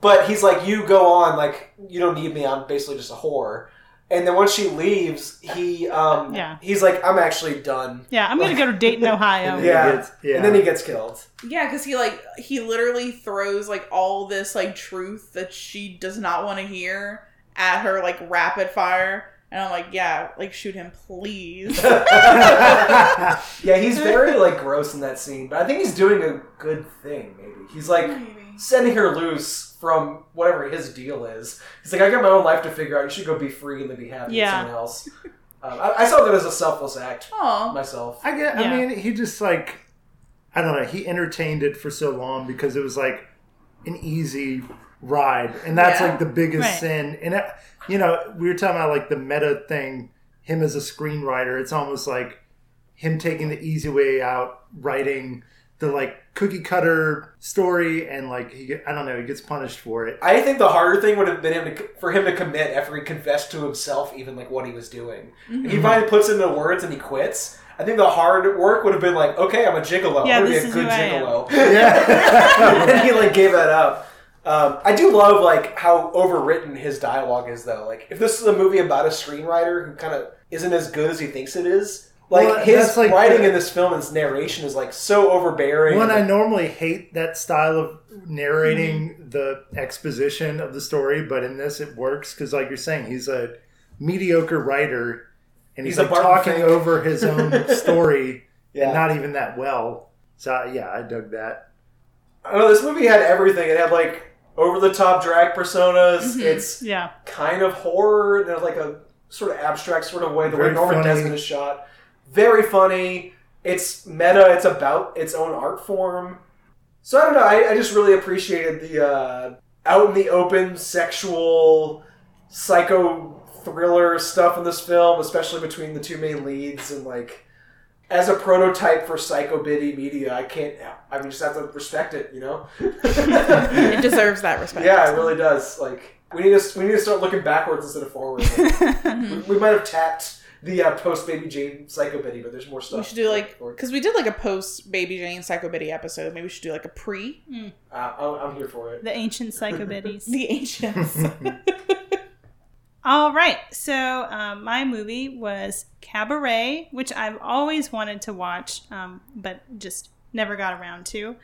but he's like, "You go on, like you don't need me. I'm basically just a whore." And then once she leaves, he um, Yeah. he's like, "I'm actually done." Yeah, I'm going to go to Dayton, [laughs] Ohio. And Yeah. gets- yeah. and then he gets killed. Yeah, because he like he literally throws like all this like truth that she does not want to hear at her like rapid fire, and I'm like, yeah, like shoot him, please. [laughs] Yeah, he's [laughs] very like gross in that scene, but I think he's doing a good thing. Maybe he's like sending her loose from whatever his deal is. He's like, I got my own life to figure out. You should go be free and then be happy Yeah. with someone else. Um, I, I saw that as a selfless act Aw. myself. I get. Yeah. I mean, he just like I don't know. He entertained it for so long because it was like an easy ride, and that's Yeah. like the biggest Right. sin. And it, you know, we were talking about like the meta thing. Him as a screenwriter, it's almost like him taking the easy way out, writing the like cookie cutter story, and like he, I don't know, he gets punished for it. I think the harder thing would have been him to, for him to commit after he confessed to himself, even like what he was doing. If he mm-hmm. finally puts it into words and he quits. I think the hard work would have been like, okay, I'm a gigolo. Yeah, I'm gonna this be a is good who gigolo. [laughs] Yeah, and [laughs] he like gave that up. Um, I do love like how overwritten his dialogue is, though. Like, if this is a movie about a screenwriter who kind of isn't as good as he thinks it is, like Well, his like writing the- in this film, and his narration is like so overbearing. One, I normally hate that style of narrating Mm-hmm. the exposition of the story, but in this it works because, like you're saying, he's a mediocre writer and he's, He's like talking Fink. over his own [laughs] story Yeah. and not even that well. So yeah, I dug that. I know. This movie had everything. It had like over the top drag personas. Mm-hmm. It's Yeah. kind of horror in like a sort of abstract sort of way. The way Norman funny. Desmond is shot, very funny. It's meta. It's about its own art form. So I don't know. I, I just really appreciated the uh, out in the open sexual psycho thriller stuff in this film, especially between the two main leads and like. As a prototype for psychobiddy media, I can't. I mean, just have to respect it, you know. [laughs] it deserves that [laughs] respect. Yeah, it really does. Like we need to we need to start looking backwards instead of forward. Like, [laughs] we, we might have tapped the uh, post Baby Jane psychobiddy, but there's more stuff. We should do like because we did like a post Baby Jane psychobiddy episode. Maybe we should do like a pre uh, I'm, I'm here for it. The ancient psychobiddies. the ancients. All right. So um, my movie was Cabaret, which I've always wanted to watch, um, but just never got around to.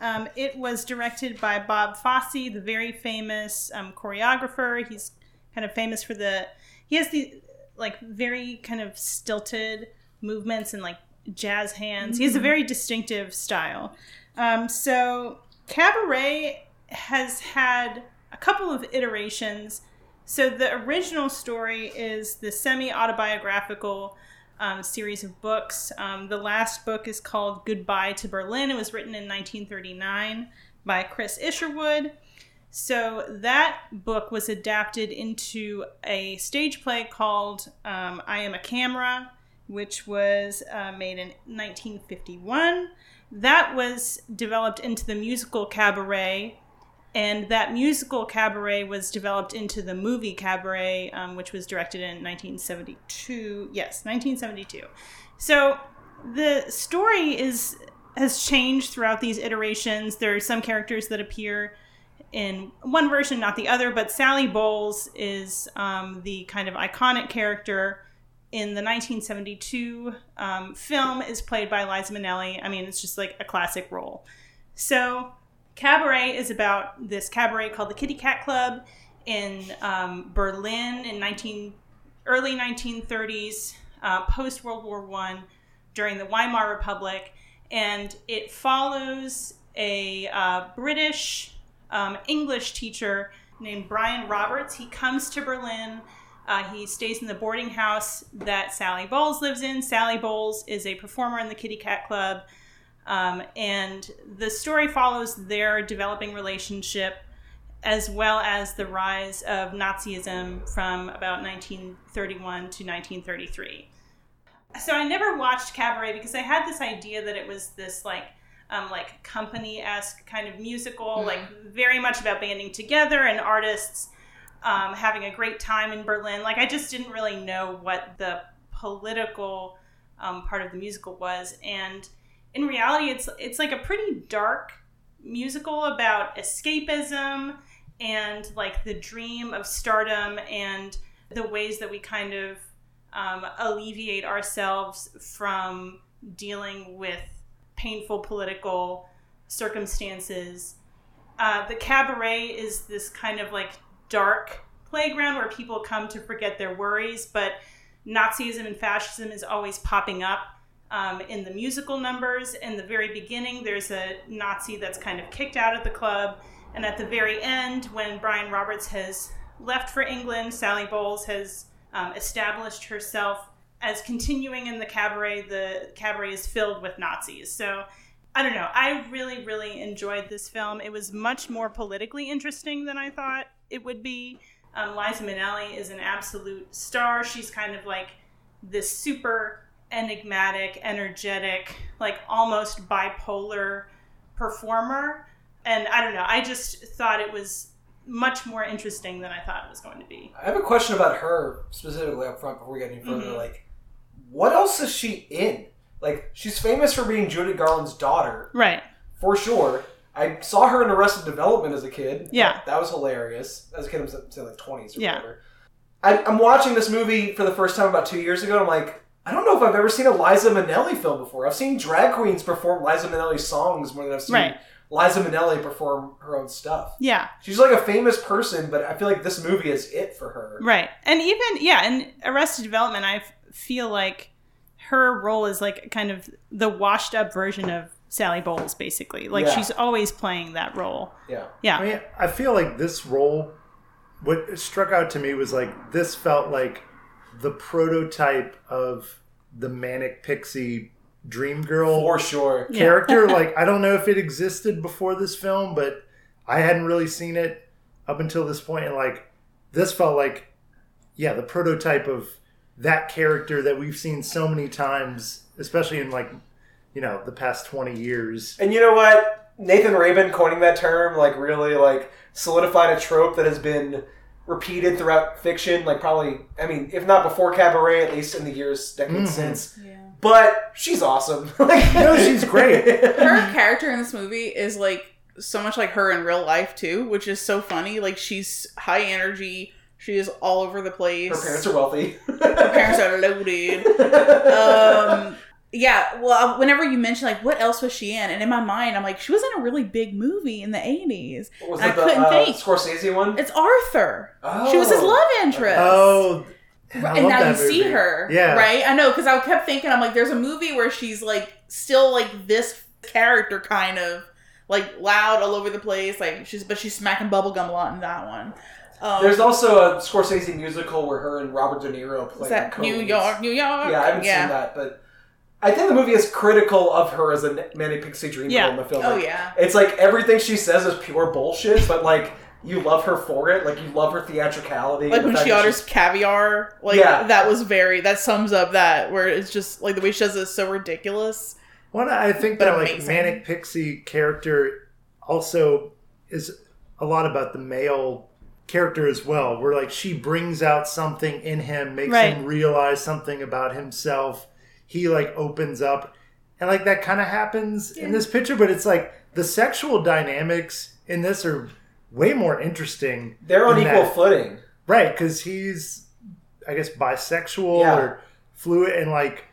Um, it was directed by Bob Fosse, the very famous um, choreographer. He's kind of famous for the. He has the like very kind of stilted movements and like jazz hands. He has a very distinctive style. Um, so Cabaret has had a couple of iterations. So the original story is the semi autobiographical um, series of books. Um, the last book is called Goodbye to Berlin. It was written in 1939 by Chris Isherwood. So that book was adapted into a stage play called um, I Am a Camera, which was uh, made in 1951. That was developed into the musical Cabaret, and that musical Cabaret was developed into the movie Cabaret, um, which was directed in 1972. Yes, 1972. So the story is has changed throughout these iterations. There are some characters that appear in one version, not the other, but Sally Bowles is um, the kind of iconic character in the 1972 um, film is played by Liza Minnelli. I mean, it's just like a classic role. So, Cabaret is about this cabaret called the Kitty Cat Club in um, Berlin in 19 early 1930s, uh, post World War One, during the Weimar Republic, and it follows a uh, British um, English teacher named Brian Roberts. He comes to Berlin. Uh, he stays in the boarding house that Sally Bowles lives in. Sally Bowles is a performer in the Kitty Cat Club. Um, and the story follows their developing relationship as well as the rise of Nazism from about 1931 to 1933. So I never watched Cabaret because I had this idea that it was this like um, like company esque kind of musical, like very much about banding together and artists um, having a great time in Berlin. Like I just didn't really know what the political um, part of the musical was, and in reality, it's it's like a pretty dark musical about escapism and like the dream of stardom and the ways that we kind of um, alleviate ourselves from dealing with painful political circumstances. Uh, the cabaret is this kind of like dark playground where people come to forget their worries, but Nazism and fascism is always popping up um, in the musical numbers. In the very beginning, there's a Nazi that's kind of kicked out of the club. And at the very end, when Brian Roberts has left for England, Sally Bowles has um, established herself as continuing in the cabaret. The cabaret is filled with Nazis. So I don't know. I really, really enjoyed this film. It was much more politically interesting than I thought it would be. Um, Liza Minnelli is an absolute star. She's kind of like this super enigmatic, energetic, like almost bipolar performer. And I don't know. I just thought it was much more interesting than I thought it was going to be. I have a question about her specifically up front before we get any further. Mhm. Like, what else is she in? Like, she's famous for being Judy Garland's daughter, Right. for sure. I saw her in Arrested Development as a kid. Yeah. That was hilarious. As a kid, I was say like 20s or Yeah. whatever. I, I'm watching this movie for the first time about two years ago. And I'm like, I don't know if I've ever seen a Liza Minnelli film before. I've seen drag queens perform Liza Minnelli songs more than I've seen Right. Liza Minnelli perform her own stuff. Yeah. She's like a famous person, but I feel like this movie is it for her. Right. And even, yeah, in Arrested Development, I feel like her role is like kind of the washed up version of Sally Bowles, basically. Like Yeah. she's always playing that role. Yeah. Yeah. I mean, I feel like this role, what struck out to me was like this felt like the prototype of the manic pixie dream girl For sure. Yeah. character. [laughs] like, I don't know if it existed before this film, but I hadn't really seen it up until this point, and like this felt like, yeah, the prototype of that character that we've seen so many times, especially in like, you know, the past twenty years. And you know what? Nathan Rabin coining that term like really like solidified a trope that has been repeated throughout fiction. Like probably, I mean, if not before Cabaret, at least in the years decades Mhm. since. Yeah. But she's awesome. [laughs] like, No, she's great. [laughs] Her character in this movie is like so much like her in real life too, which is so funny. Like she's high energy. She is all over the place. Her parents are wealthy. Her parents are [laughs] loaded. um yeah well whenever you mention like what else was she in and in my mind i'm like she was in a really big movie in the 80s What was I it the couldn't uh, think. Scorsese one? it's arthur Oh. she was his love interest Oh, And, I and now you that see her, Yeah. right? I know because I kept thinking, I'm like, there's a movie where she's like still like this character, kind of like loud all over the place, like she's but she's smacking bubblegum a lot in that one. Um, There's also a Scorsese musical where her and Robert De Niro play. is that New co-leads. York, New York? Yeah, I haven't seen that, but I think the movie is critical of her as a manic pixie dream Yeah. girl in the film. Oh Like, yeah. It's like everything she says is pure bullshit, but like you love her for it. Like you love her theatricality. Like when she that orders she's- caviar, like Yeah. that was very that sums up that where it's just like the way she does it is so ridiculous. One, I think But that like manic pixie character also is a lot about the male character as well, where like she brings out something in him, makes Right. him realize something about himself. He like opens up, and like that kind of happens in this picture, but it's like the sexual dynamics in this are way more interesting. they're on equal that. footing. Right, because he's, I guess, bisexual Yeah. or fluid, and like,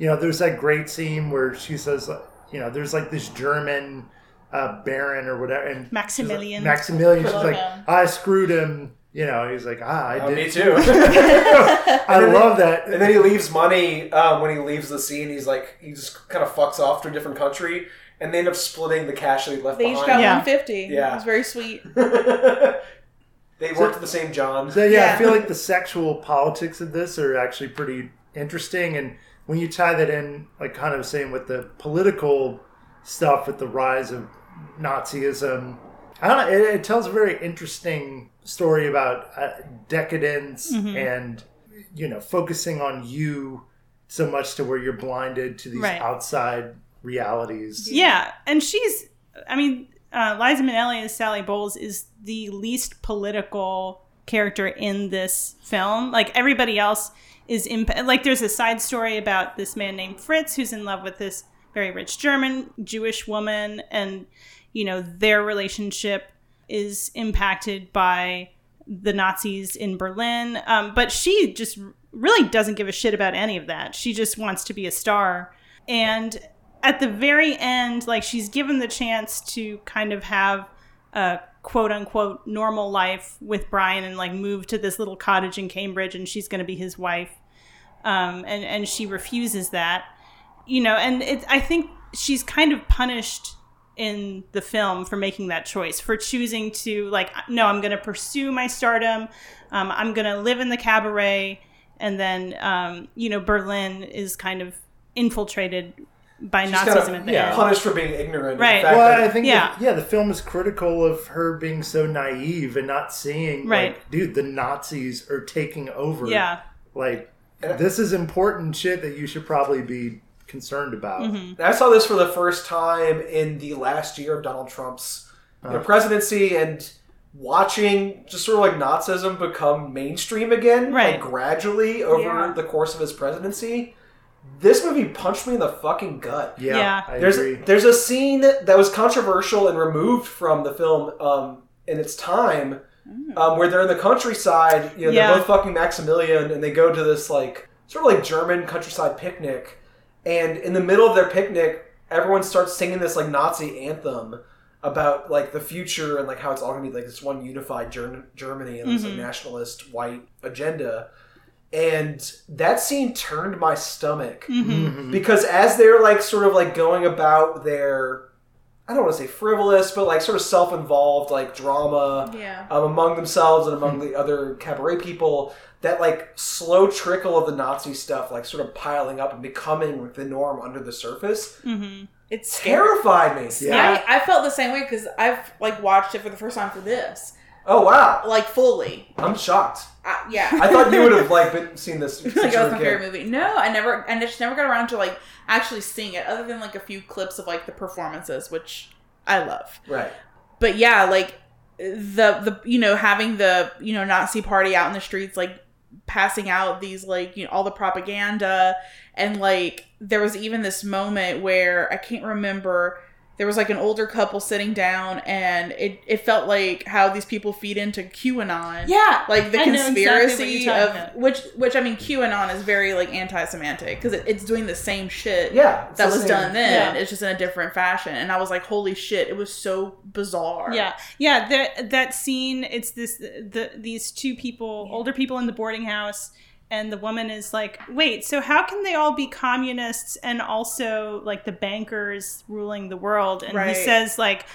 you know, there's that great scene where she says, you know, there's like this German uh, baron or whatever, and Maximilian. Maximilian, she's like. I screwed him. You know, he's like, ah, I Uh, did. me too. [laughs] [laughs] I And then love that. And then he leaves money um, when he leaves the scene. He's like, he just kind of fucks off to a different country, and they end up splitting the cash that he left They each got. Yeah. 150. Yeah. It was very sweet. [laughs] they worked at the same John. So yeah, Yeah. I feel like the sexual politics of this are actually pretty interesting, and when you tie that in, like kind of saying with the political stuff with the rise of Nazism, I don't know. It, it tells a very interesting story about uh, decadence and you know focusing on you so much to where you're blinded to these Right. outside realities. Yeah, and she's. I mean, uh, Liza Minnelli as Sally Bowles is the least political character in this film. Like everybody else is imp- like. There's a side story about this man named Fritz who's in love with this very rich German Jewish woman, and you know their relationship is impacted by the Nazis in Berlin. Um, but she just really doesn't give a shit about any of that. She just wants to be a star. And at the very end, like she's given the chance to kind of have a quote unquote normal life with Brian and like move to this little cottage in Cambridge and she's going to be his wife. Um, and, and she refuses that, you know, and it, I think she's kind of punished in the film for making that choice for choosing to like no i'm going to pursue my stardom um, i'm going to live in the cabaret and then um, you know berlin is kind of infiltrated by She's nazism kind at of the yeah, end punished for being ignorant. Right. Well, that- I think Yeah. yeah, yeah, the film is critical of her being so naive and not seeing, Right. like, dude, the Nazis are taking over. yeah like this is important shit that you should probably be concerned about. Mm-hmm. I saw this for the first time in the last year of Donald Trump's you know, presidency and watching just sort of like Nazism become mainstream again, Right. like gradually over Yeah. the course of his presidency. This movie punched me in the fucking gut. Yeah, Yeah. I There's agree. there's a scene that was controversial and removed from the film um, in its time, um, where they're in the countryside. You know, Yeah. they're both fucking Maximilian, and they go to this like sort of like German countryside picnic. And in the middle of their picnic, everyone starts singing this like Nazi anthem about like the future and like how it's all gonna be like this one unified Ger- Germany and this like, nationalist white agenda. And that scene turned my stomach Mhm. because as they're like sort of like going about their I don't want to say frivolous, but like sort of self-involved like drama Yeah. um, among themselves and among the other cabaret people. That like slow trickle of the Nazi stuff, like sort of piling up and becoming the norm under the surface, hmm It's scary. terrified me. Yeah. I, I felt the same way because I've like watched it for the first time for this, Oh wow, like fully. I'm shocked. I, yeah. I thought you would have like been seen this [laughs] like that was a my favorite movie. No, I never, and I just never got around to like actually seeing it, other than like a few clips of like the performances, which I love. Right. But yeah, like the the you know having the you know Nazi party out in the streets, like passing out these like you know all the propaganda, and like there was even this moment where I can't remember. There was like an older couple sitting down, and it, it felt like how these people feed into QAnon yeah like the I know exactly conspiracy of about. which which I mean QAnon is very like anti-Semitic because it, it's doing the same shit Yeah. that was same- done then. Yeah. It's just in a different fashion, and I was like, holy shit! It was so bizarre. Yeah, yeah. That that scene. It's this the these two people, older people in the boarding house, and the woman is like, "Wait, so how can they all be communists and also like the bankers ruling the world?" And Right. he says like.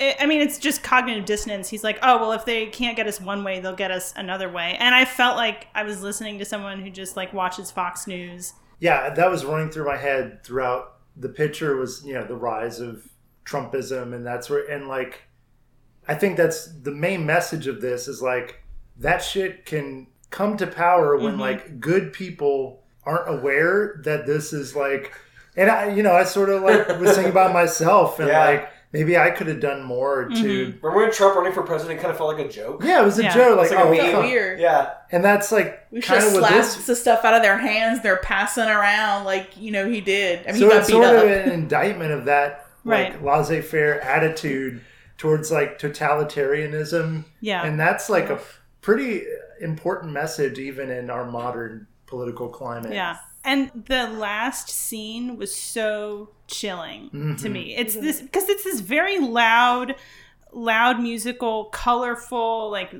I I mean, it's just cognitive dissonance. He's like, oh, well, if they can't get us one way, they'll get us another way. And I felt like I was listening to someone who just like watches Fox News. Yeah, that was running through my head throughout. The picture was, you know, the rise of Trumpism, and that's where, and like, I think that's the main message of this is like that shit can come to power when Mhm. like good people aren't aware that this is like, and I, you know, I sort of like was thinking about [laughs] myself and Yeah. like maybe I could have done more to. Remember when Trump running for president kind of felt like a joke? Yeah, it was a Yeah. joke. Like, It's like a oh, meme. fuck. Weird. Yeah. and that's like We should kind have of what slapped this the stuff out of their hands. They're passing around like you know he did. I mean, so he got it's beat sort up. of an indictment of that like Right. laissez-faire attitude towards like totalitarianism Yeah. and that's like a pretty important message even in our modern political climate Yeah. And the last scene was so chilling to Mhm. me. It's this because it's this very loud, loud musical, colorful, like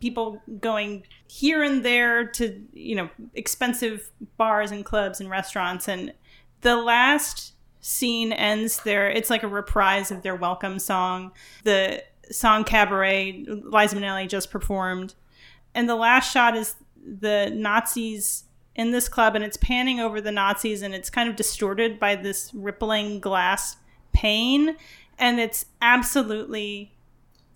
people going here and there to, you know, expensive bars and clubs and restaurants. And the last scene ends there. It's like a reprise of their welcome song. The song Cabaret, Liza Minnelli just performed. And the last shot is the Nazis in this club and it's panning over the Nazis and it's kind of distorted by this rippling glass pane and it's absolutely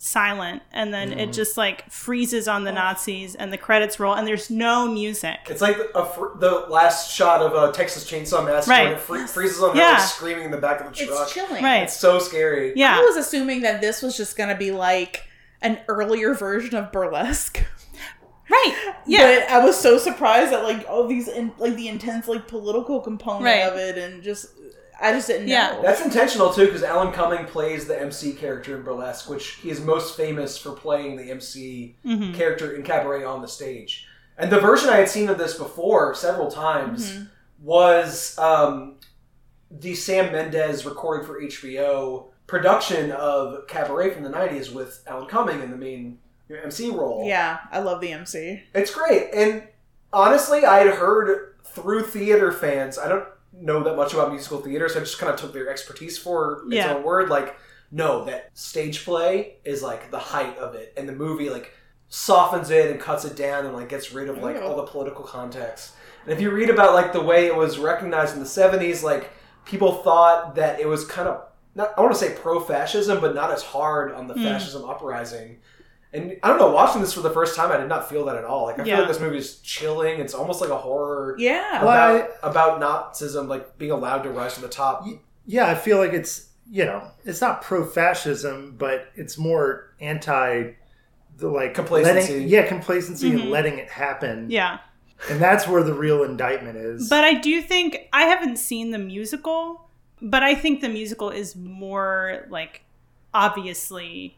silent and then it mm. just like freezes on the oh. Nazis and the credits roll and there's no music. It's like a fr- the last shot of a Texas Chainsaw Massacre Right. it fre- freezes on her Yeah. like, screaming in the back of the truck. it's chilling. Right. It's so scary. Yeah. I was assuming that this was just gonna be like an earlier version of burlesque. [laughs] Right. Yeah. But I was so surprised at like all these in, like the intense like political component Right. of it and just I just didn't Yeah. know. That's intentional too, because Alan Cumming plays the MC character in Burlesque, which he is most famous for playing the MC Mhm. character in Cabaret on the stage. And the version I had seen of this before several times Mm-hmm. was um, the Sam Mendes recorded for HBO production of Cabaret from the '90s with Alan Cumming in the main MC role. yeah, I love the MC. It's great. And honestly, I had heard through theater fans, I don't know that much about musical theater, so I just kind of took their expertise for its Yeah. own word. Like, no, that stage play is like the height of it. And the movie, like, softens it and cuts it down and, like, gets rid of, like, all the political context. And if you read about, like, the way it was recognized in the 70s, like, people thought that it was kind of, not, I want to say pro fascism, but not as hard on the Mm. fascism uprising. And I don't know, watching this for the first time, I did not feel that at all. Like I Yeah. feel like this movie is chilling. It's almost like a horror Yeah. Well, about about Nazism, like being allowed to rise to the top. yeah i feel like it's you know it's not pro-fascism but it's more anti the like Complacency. letting, yeah complacency Mhm. and letting it happen Yeah. and that's where the real indictment is But I do think I haven't seen the musical, but I think the musical is more like obviously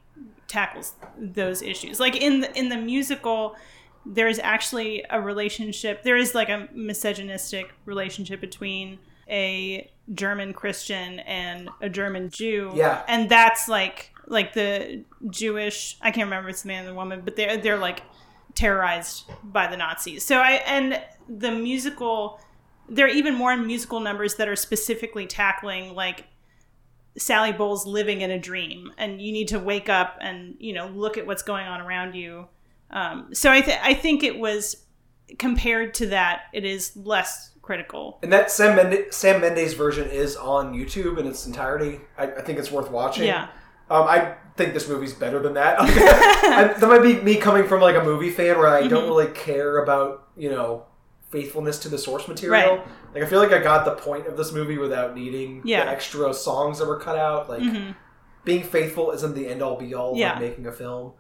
tackles those issues. Like in the, in the musical, there is actually a relationship. There is like a misogynistic relationship between a German Christian and a German Jew. Yeah. and that's like like the Jewish. I can't remember if it's the man or the woman, but they're they're like terrorized by the Nazis. So I and the musical there are even more musical numbers that are specifically tackling like Sally Bowles living in a dream and you need to wake up and you know look at what's going on around you. Um, so I th- I think it was compared to that it is less critical. And that Sam, Mende- Sam Mendes version is on YouTube in its entirety. I, I think it's worth watching. Yeah. Um, I think this movie's better than that. [laughs] I, that might be me coming from like a movie fan where I don't Mhm. really care about you know faithfulness to the source material. Right. Like I feel like I got the point of this movie without needing Yeah. the extra songs that were cut out. Like Mhm. being faithful isn't the end all be all of Yeah. like, making a film.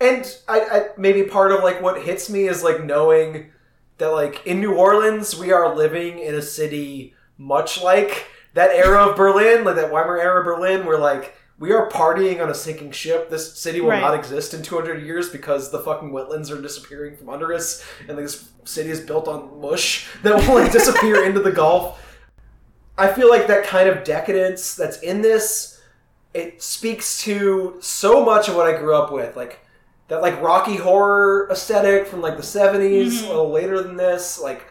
And I, I maybe part of like what hits me is like knowing that like in New Orleans we are living in a city much like that era of Berlin, like that Weimar era of Berlin, where like we are partying on a sinking ship. This city will Right. not exist in 200 years because the fucking wetlands are disappearing from under us, and this city is built on mush that will like disappear into the Gulf. I feel like that kind of decadence that's in this, it speaks to so much of what I grew up with, like that like Rocky horror aesthetic from like the 70s, Mhm. a little later than this, like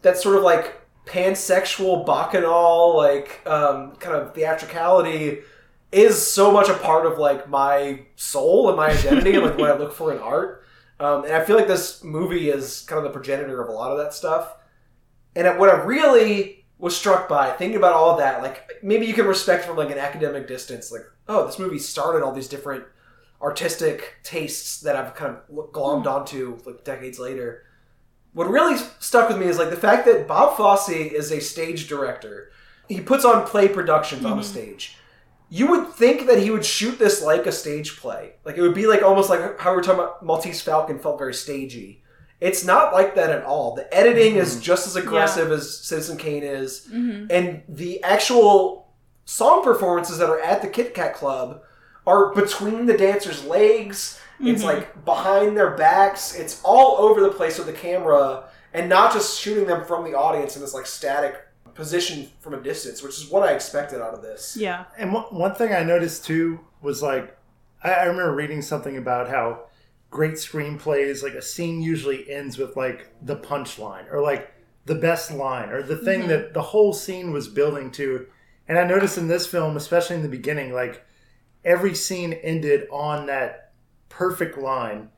that sort of like pansexual bacchanal like um, kind of theatricality is so much a part of like my soul and my identity and like what I look for in art. Um, and I feel like this movie is kind of the progenitor of a lot of that stuff. And what I really was struck by thinking about all of that, like maybe you can respect from like an academic distance, like oh, this movie started all these different artistic tastes that I've kind of glommed onto like decades later. What really stuck with me is like the fact that Bob Fosse is a stage director. He puts on play productions on a stage. You would think that he would shoot this like a stage play. Like it would be like almost like how we are talking about Maltese Falcon felt very stagey. It's not like that at all. The editing is mm-hmm. just as aggressive as Citizen Kane is, mm-hmm. and the actual song performances that are at the Kit Kat Club are between the dancers' legs. It's mm-hmm. like behind their backs. It's all over the place with the camera, and not just shooting them from the audience in this like static position from a distance, which is what I expected out of this. Yeah. And one, one thing I noticed too was like, I, I remember reading something about how great screenplays, like a scene usually ends with like the punchline or like the best line or the thing mm-hmm. that the whole scene was building to. And I noticed in this film, especially in the beginning, like every scene ended on that perfect line.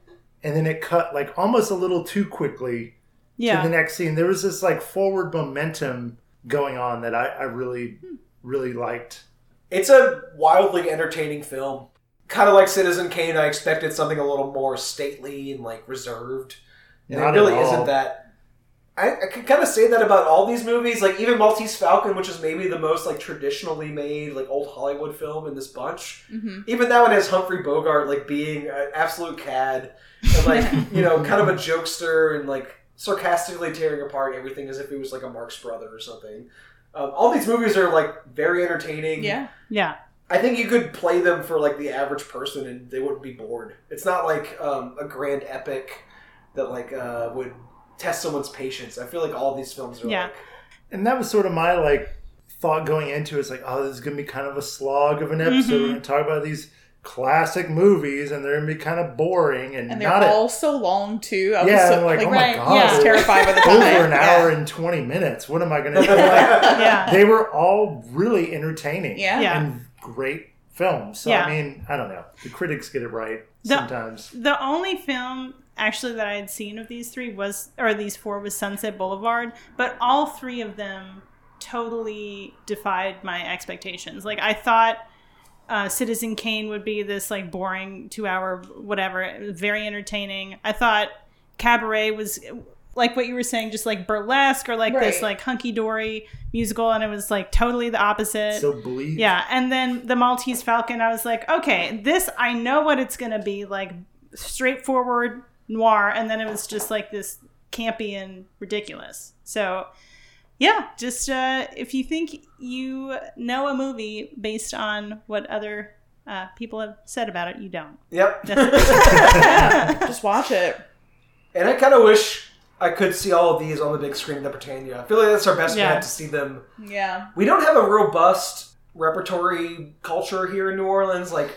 And then it cut like almost a little too quickly Yeah. to the next scene. There was this like forward momentum going on that I, I really, really liked. It's a wildly entertaining film. Kind of like Citizen Kane, I expected something a little more stately and like reserved. And Not it really at all. isn't that. I, I can kind of say that about all these movies. Like even Maltese Falcon, which is maybe the most like traditionally made like old Hollywood film in this bunch. Mhm. Even that one has Humphrey Bogart like being an absolute cad and like [laughs] you know kind of a jokester and like sarcastically tearing apart everything as if he was like a Marx brother or something. Um, all these movies are like very entertaining. Yeah. Yeah. I think you could play them for like the average person and they wouldn't be bored. It's not like um, a grand epic that like uh, would test someone's patience. I feel like all these films are Yeah. like And that was sort of my like thought going into it. It's like, oh, this is gonna be kind of a slog of an episode. Mhm. We're gonna talk about these classic movies, and they're gonna be kind of boring and, And they're not all so long too. I Yeah, was so, I'm like, like, oh my right, god, yeah. I was terrified by the time. [laughs] over an yeah. hour and twenty minutes. What am I gonna [laughs] do? Like, Yeah. they were all really entertaining, Yeah. Yeah. and great films. So Yeah. I mean, I don't know. The critics get it right The- sometimes. The only film actually that I had seen of these three was, or these four was Sunset Boulevard, but all three of them totally defied my expectations. Like I thought uh, Citizen Kane would be this like boring two hour whatever, very entertaining. I thought Cabaret was like what you were saying, just like burlesque or like this like hunky dory musical, and it was like totally the opposite. So bleak. Yeah, and then the Maltese Falcon, I was like, okay, this I know what it's gonna be like, straightforward noir, and then it was just like this campy and ridiculous. So, yeah, just uh, if you think you know a movie based on what other uh, people have said about it, you don't. Yep. [laughs] Just watch it. and I kind of wish I could see all of these on the big screen at the Britannia. I feel like that's our best Yeah. bet to see them. Yeah. We don't have a robust repertory culture here in New Orleans. Like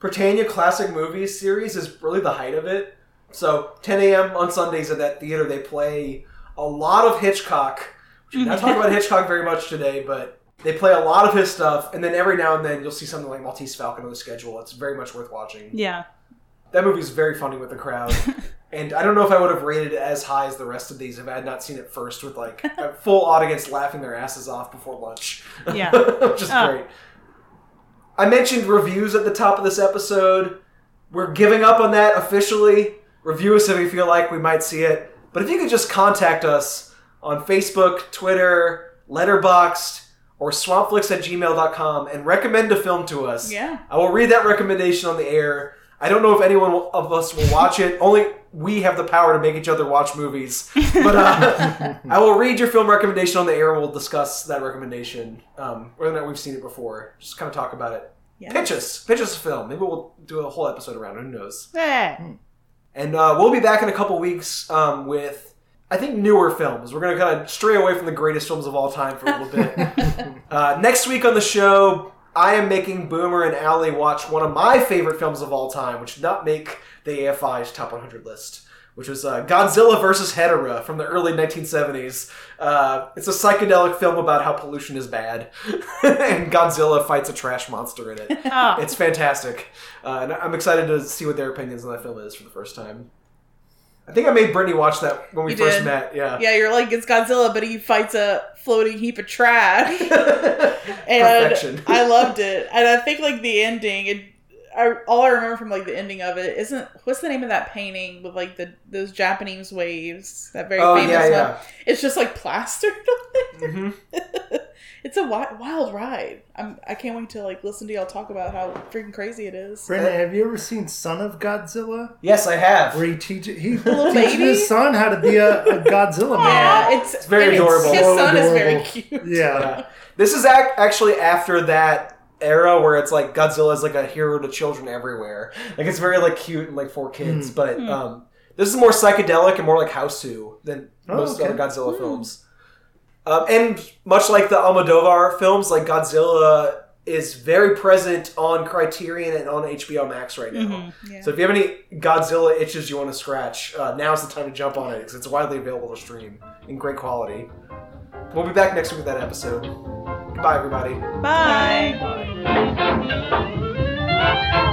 Britannia Classic Movies series is really the height of it. So 10 a.m. on Sundays at that theater, they play a lot of Hitchcock. We're not talking about Hitchcock very much today, but they play a lot of his stuff. And then every now and then you'll see something like Maltese Falcon on the schedule. It's very much worth watching. Yeah, That movie's very funny with the crowd. [laughs] and I don't know if I would have rated it as high as the rest of these if I had not seen it first with like a [laughs] full audience laughing their asses off before lunch. Yeah. [laughs] Which is Oh. great. I mentioned reviews at the top of this episode. We're giving up on that officially. Review us if you feel like we might see it. But if you could just contact us on Facebook, Twitter, Letterboxd, or swampflix at gmail.com and recommend a film to us. Yeah. I will read that recommendation on the air. I don't know if anyone of us will watch it. Only we have the power to make each other watch movies. But uh, [laughs] I will read your film recommendation on the air and we'll discuss that recommendation. Um, whether or not we've seen it before. Just kind of talk about it. Yeah. Pitch us. Pitch us a film. Maybe we'll do a whole episode around it. Who knows? Eh. And uh, we'll be back in a couple weeks um, with, I think, newer films. We're going to kind of stray away from the greatest films of all time for a little bit. [laughs] uh, next week on the show, I am making Boomer and Allie watch one of my favorite films of all time, which did not make the AFI's top 100 list, which was uh, Godzilla vs. Hedorah from the early 1970s. Uh, it's a psychedelic film about how pollution is bad, [laughs] and Godzilla fights a trash monster in it. [laughs] Oh, It's fantastic, uh, and I'm excited to see what their opinions on that film is for the first time. I think I made Britnee watch that when we You first did. met. Yeah. Yeah, you're like it's Godzilla, but he fights a floating heap of trash. [laughs] and. I loved it. And I think like the ending, it, I, all I remember from like the ending of it isn't what's the name of that painting with like the those Japanese waves that very Oh, famous yeah, one. yeah. It's just like plastered. on there. hmm [laughs] It's a wi- wild ride. I'm I can't wait to like listen to y'all talk about how freaking crazy it is. Brandon, have you ever seen Son of Godzilla? Yes, I have. Where he teaches he teaches baby? his son how to be a, a Godzilla man. Yeah, it's, very and adorable. His So son is very cute. Yeah. Yeah. This is ac- actually after that era where it's like Godzilla is like a hero to children everywhere. Like it's very like cute and like for kids, Hmm. but um, this is more psychedelic and more like Hausu than Oh, most okay. other Godzilla films. Um, and much like the Almodovar films, like Godzilla is very present on Criterion and on HBO Max right now. Mm-hmm. Yeah. So if you have any Godzilla itches you want to scratch, uh, now's the time to jump on it because it's widely available to stream in great quality. We'll be back next week with that episode. Goodbye, everybody. bye. Bye.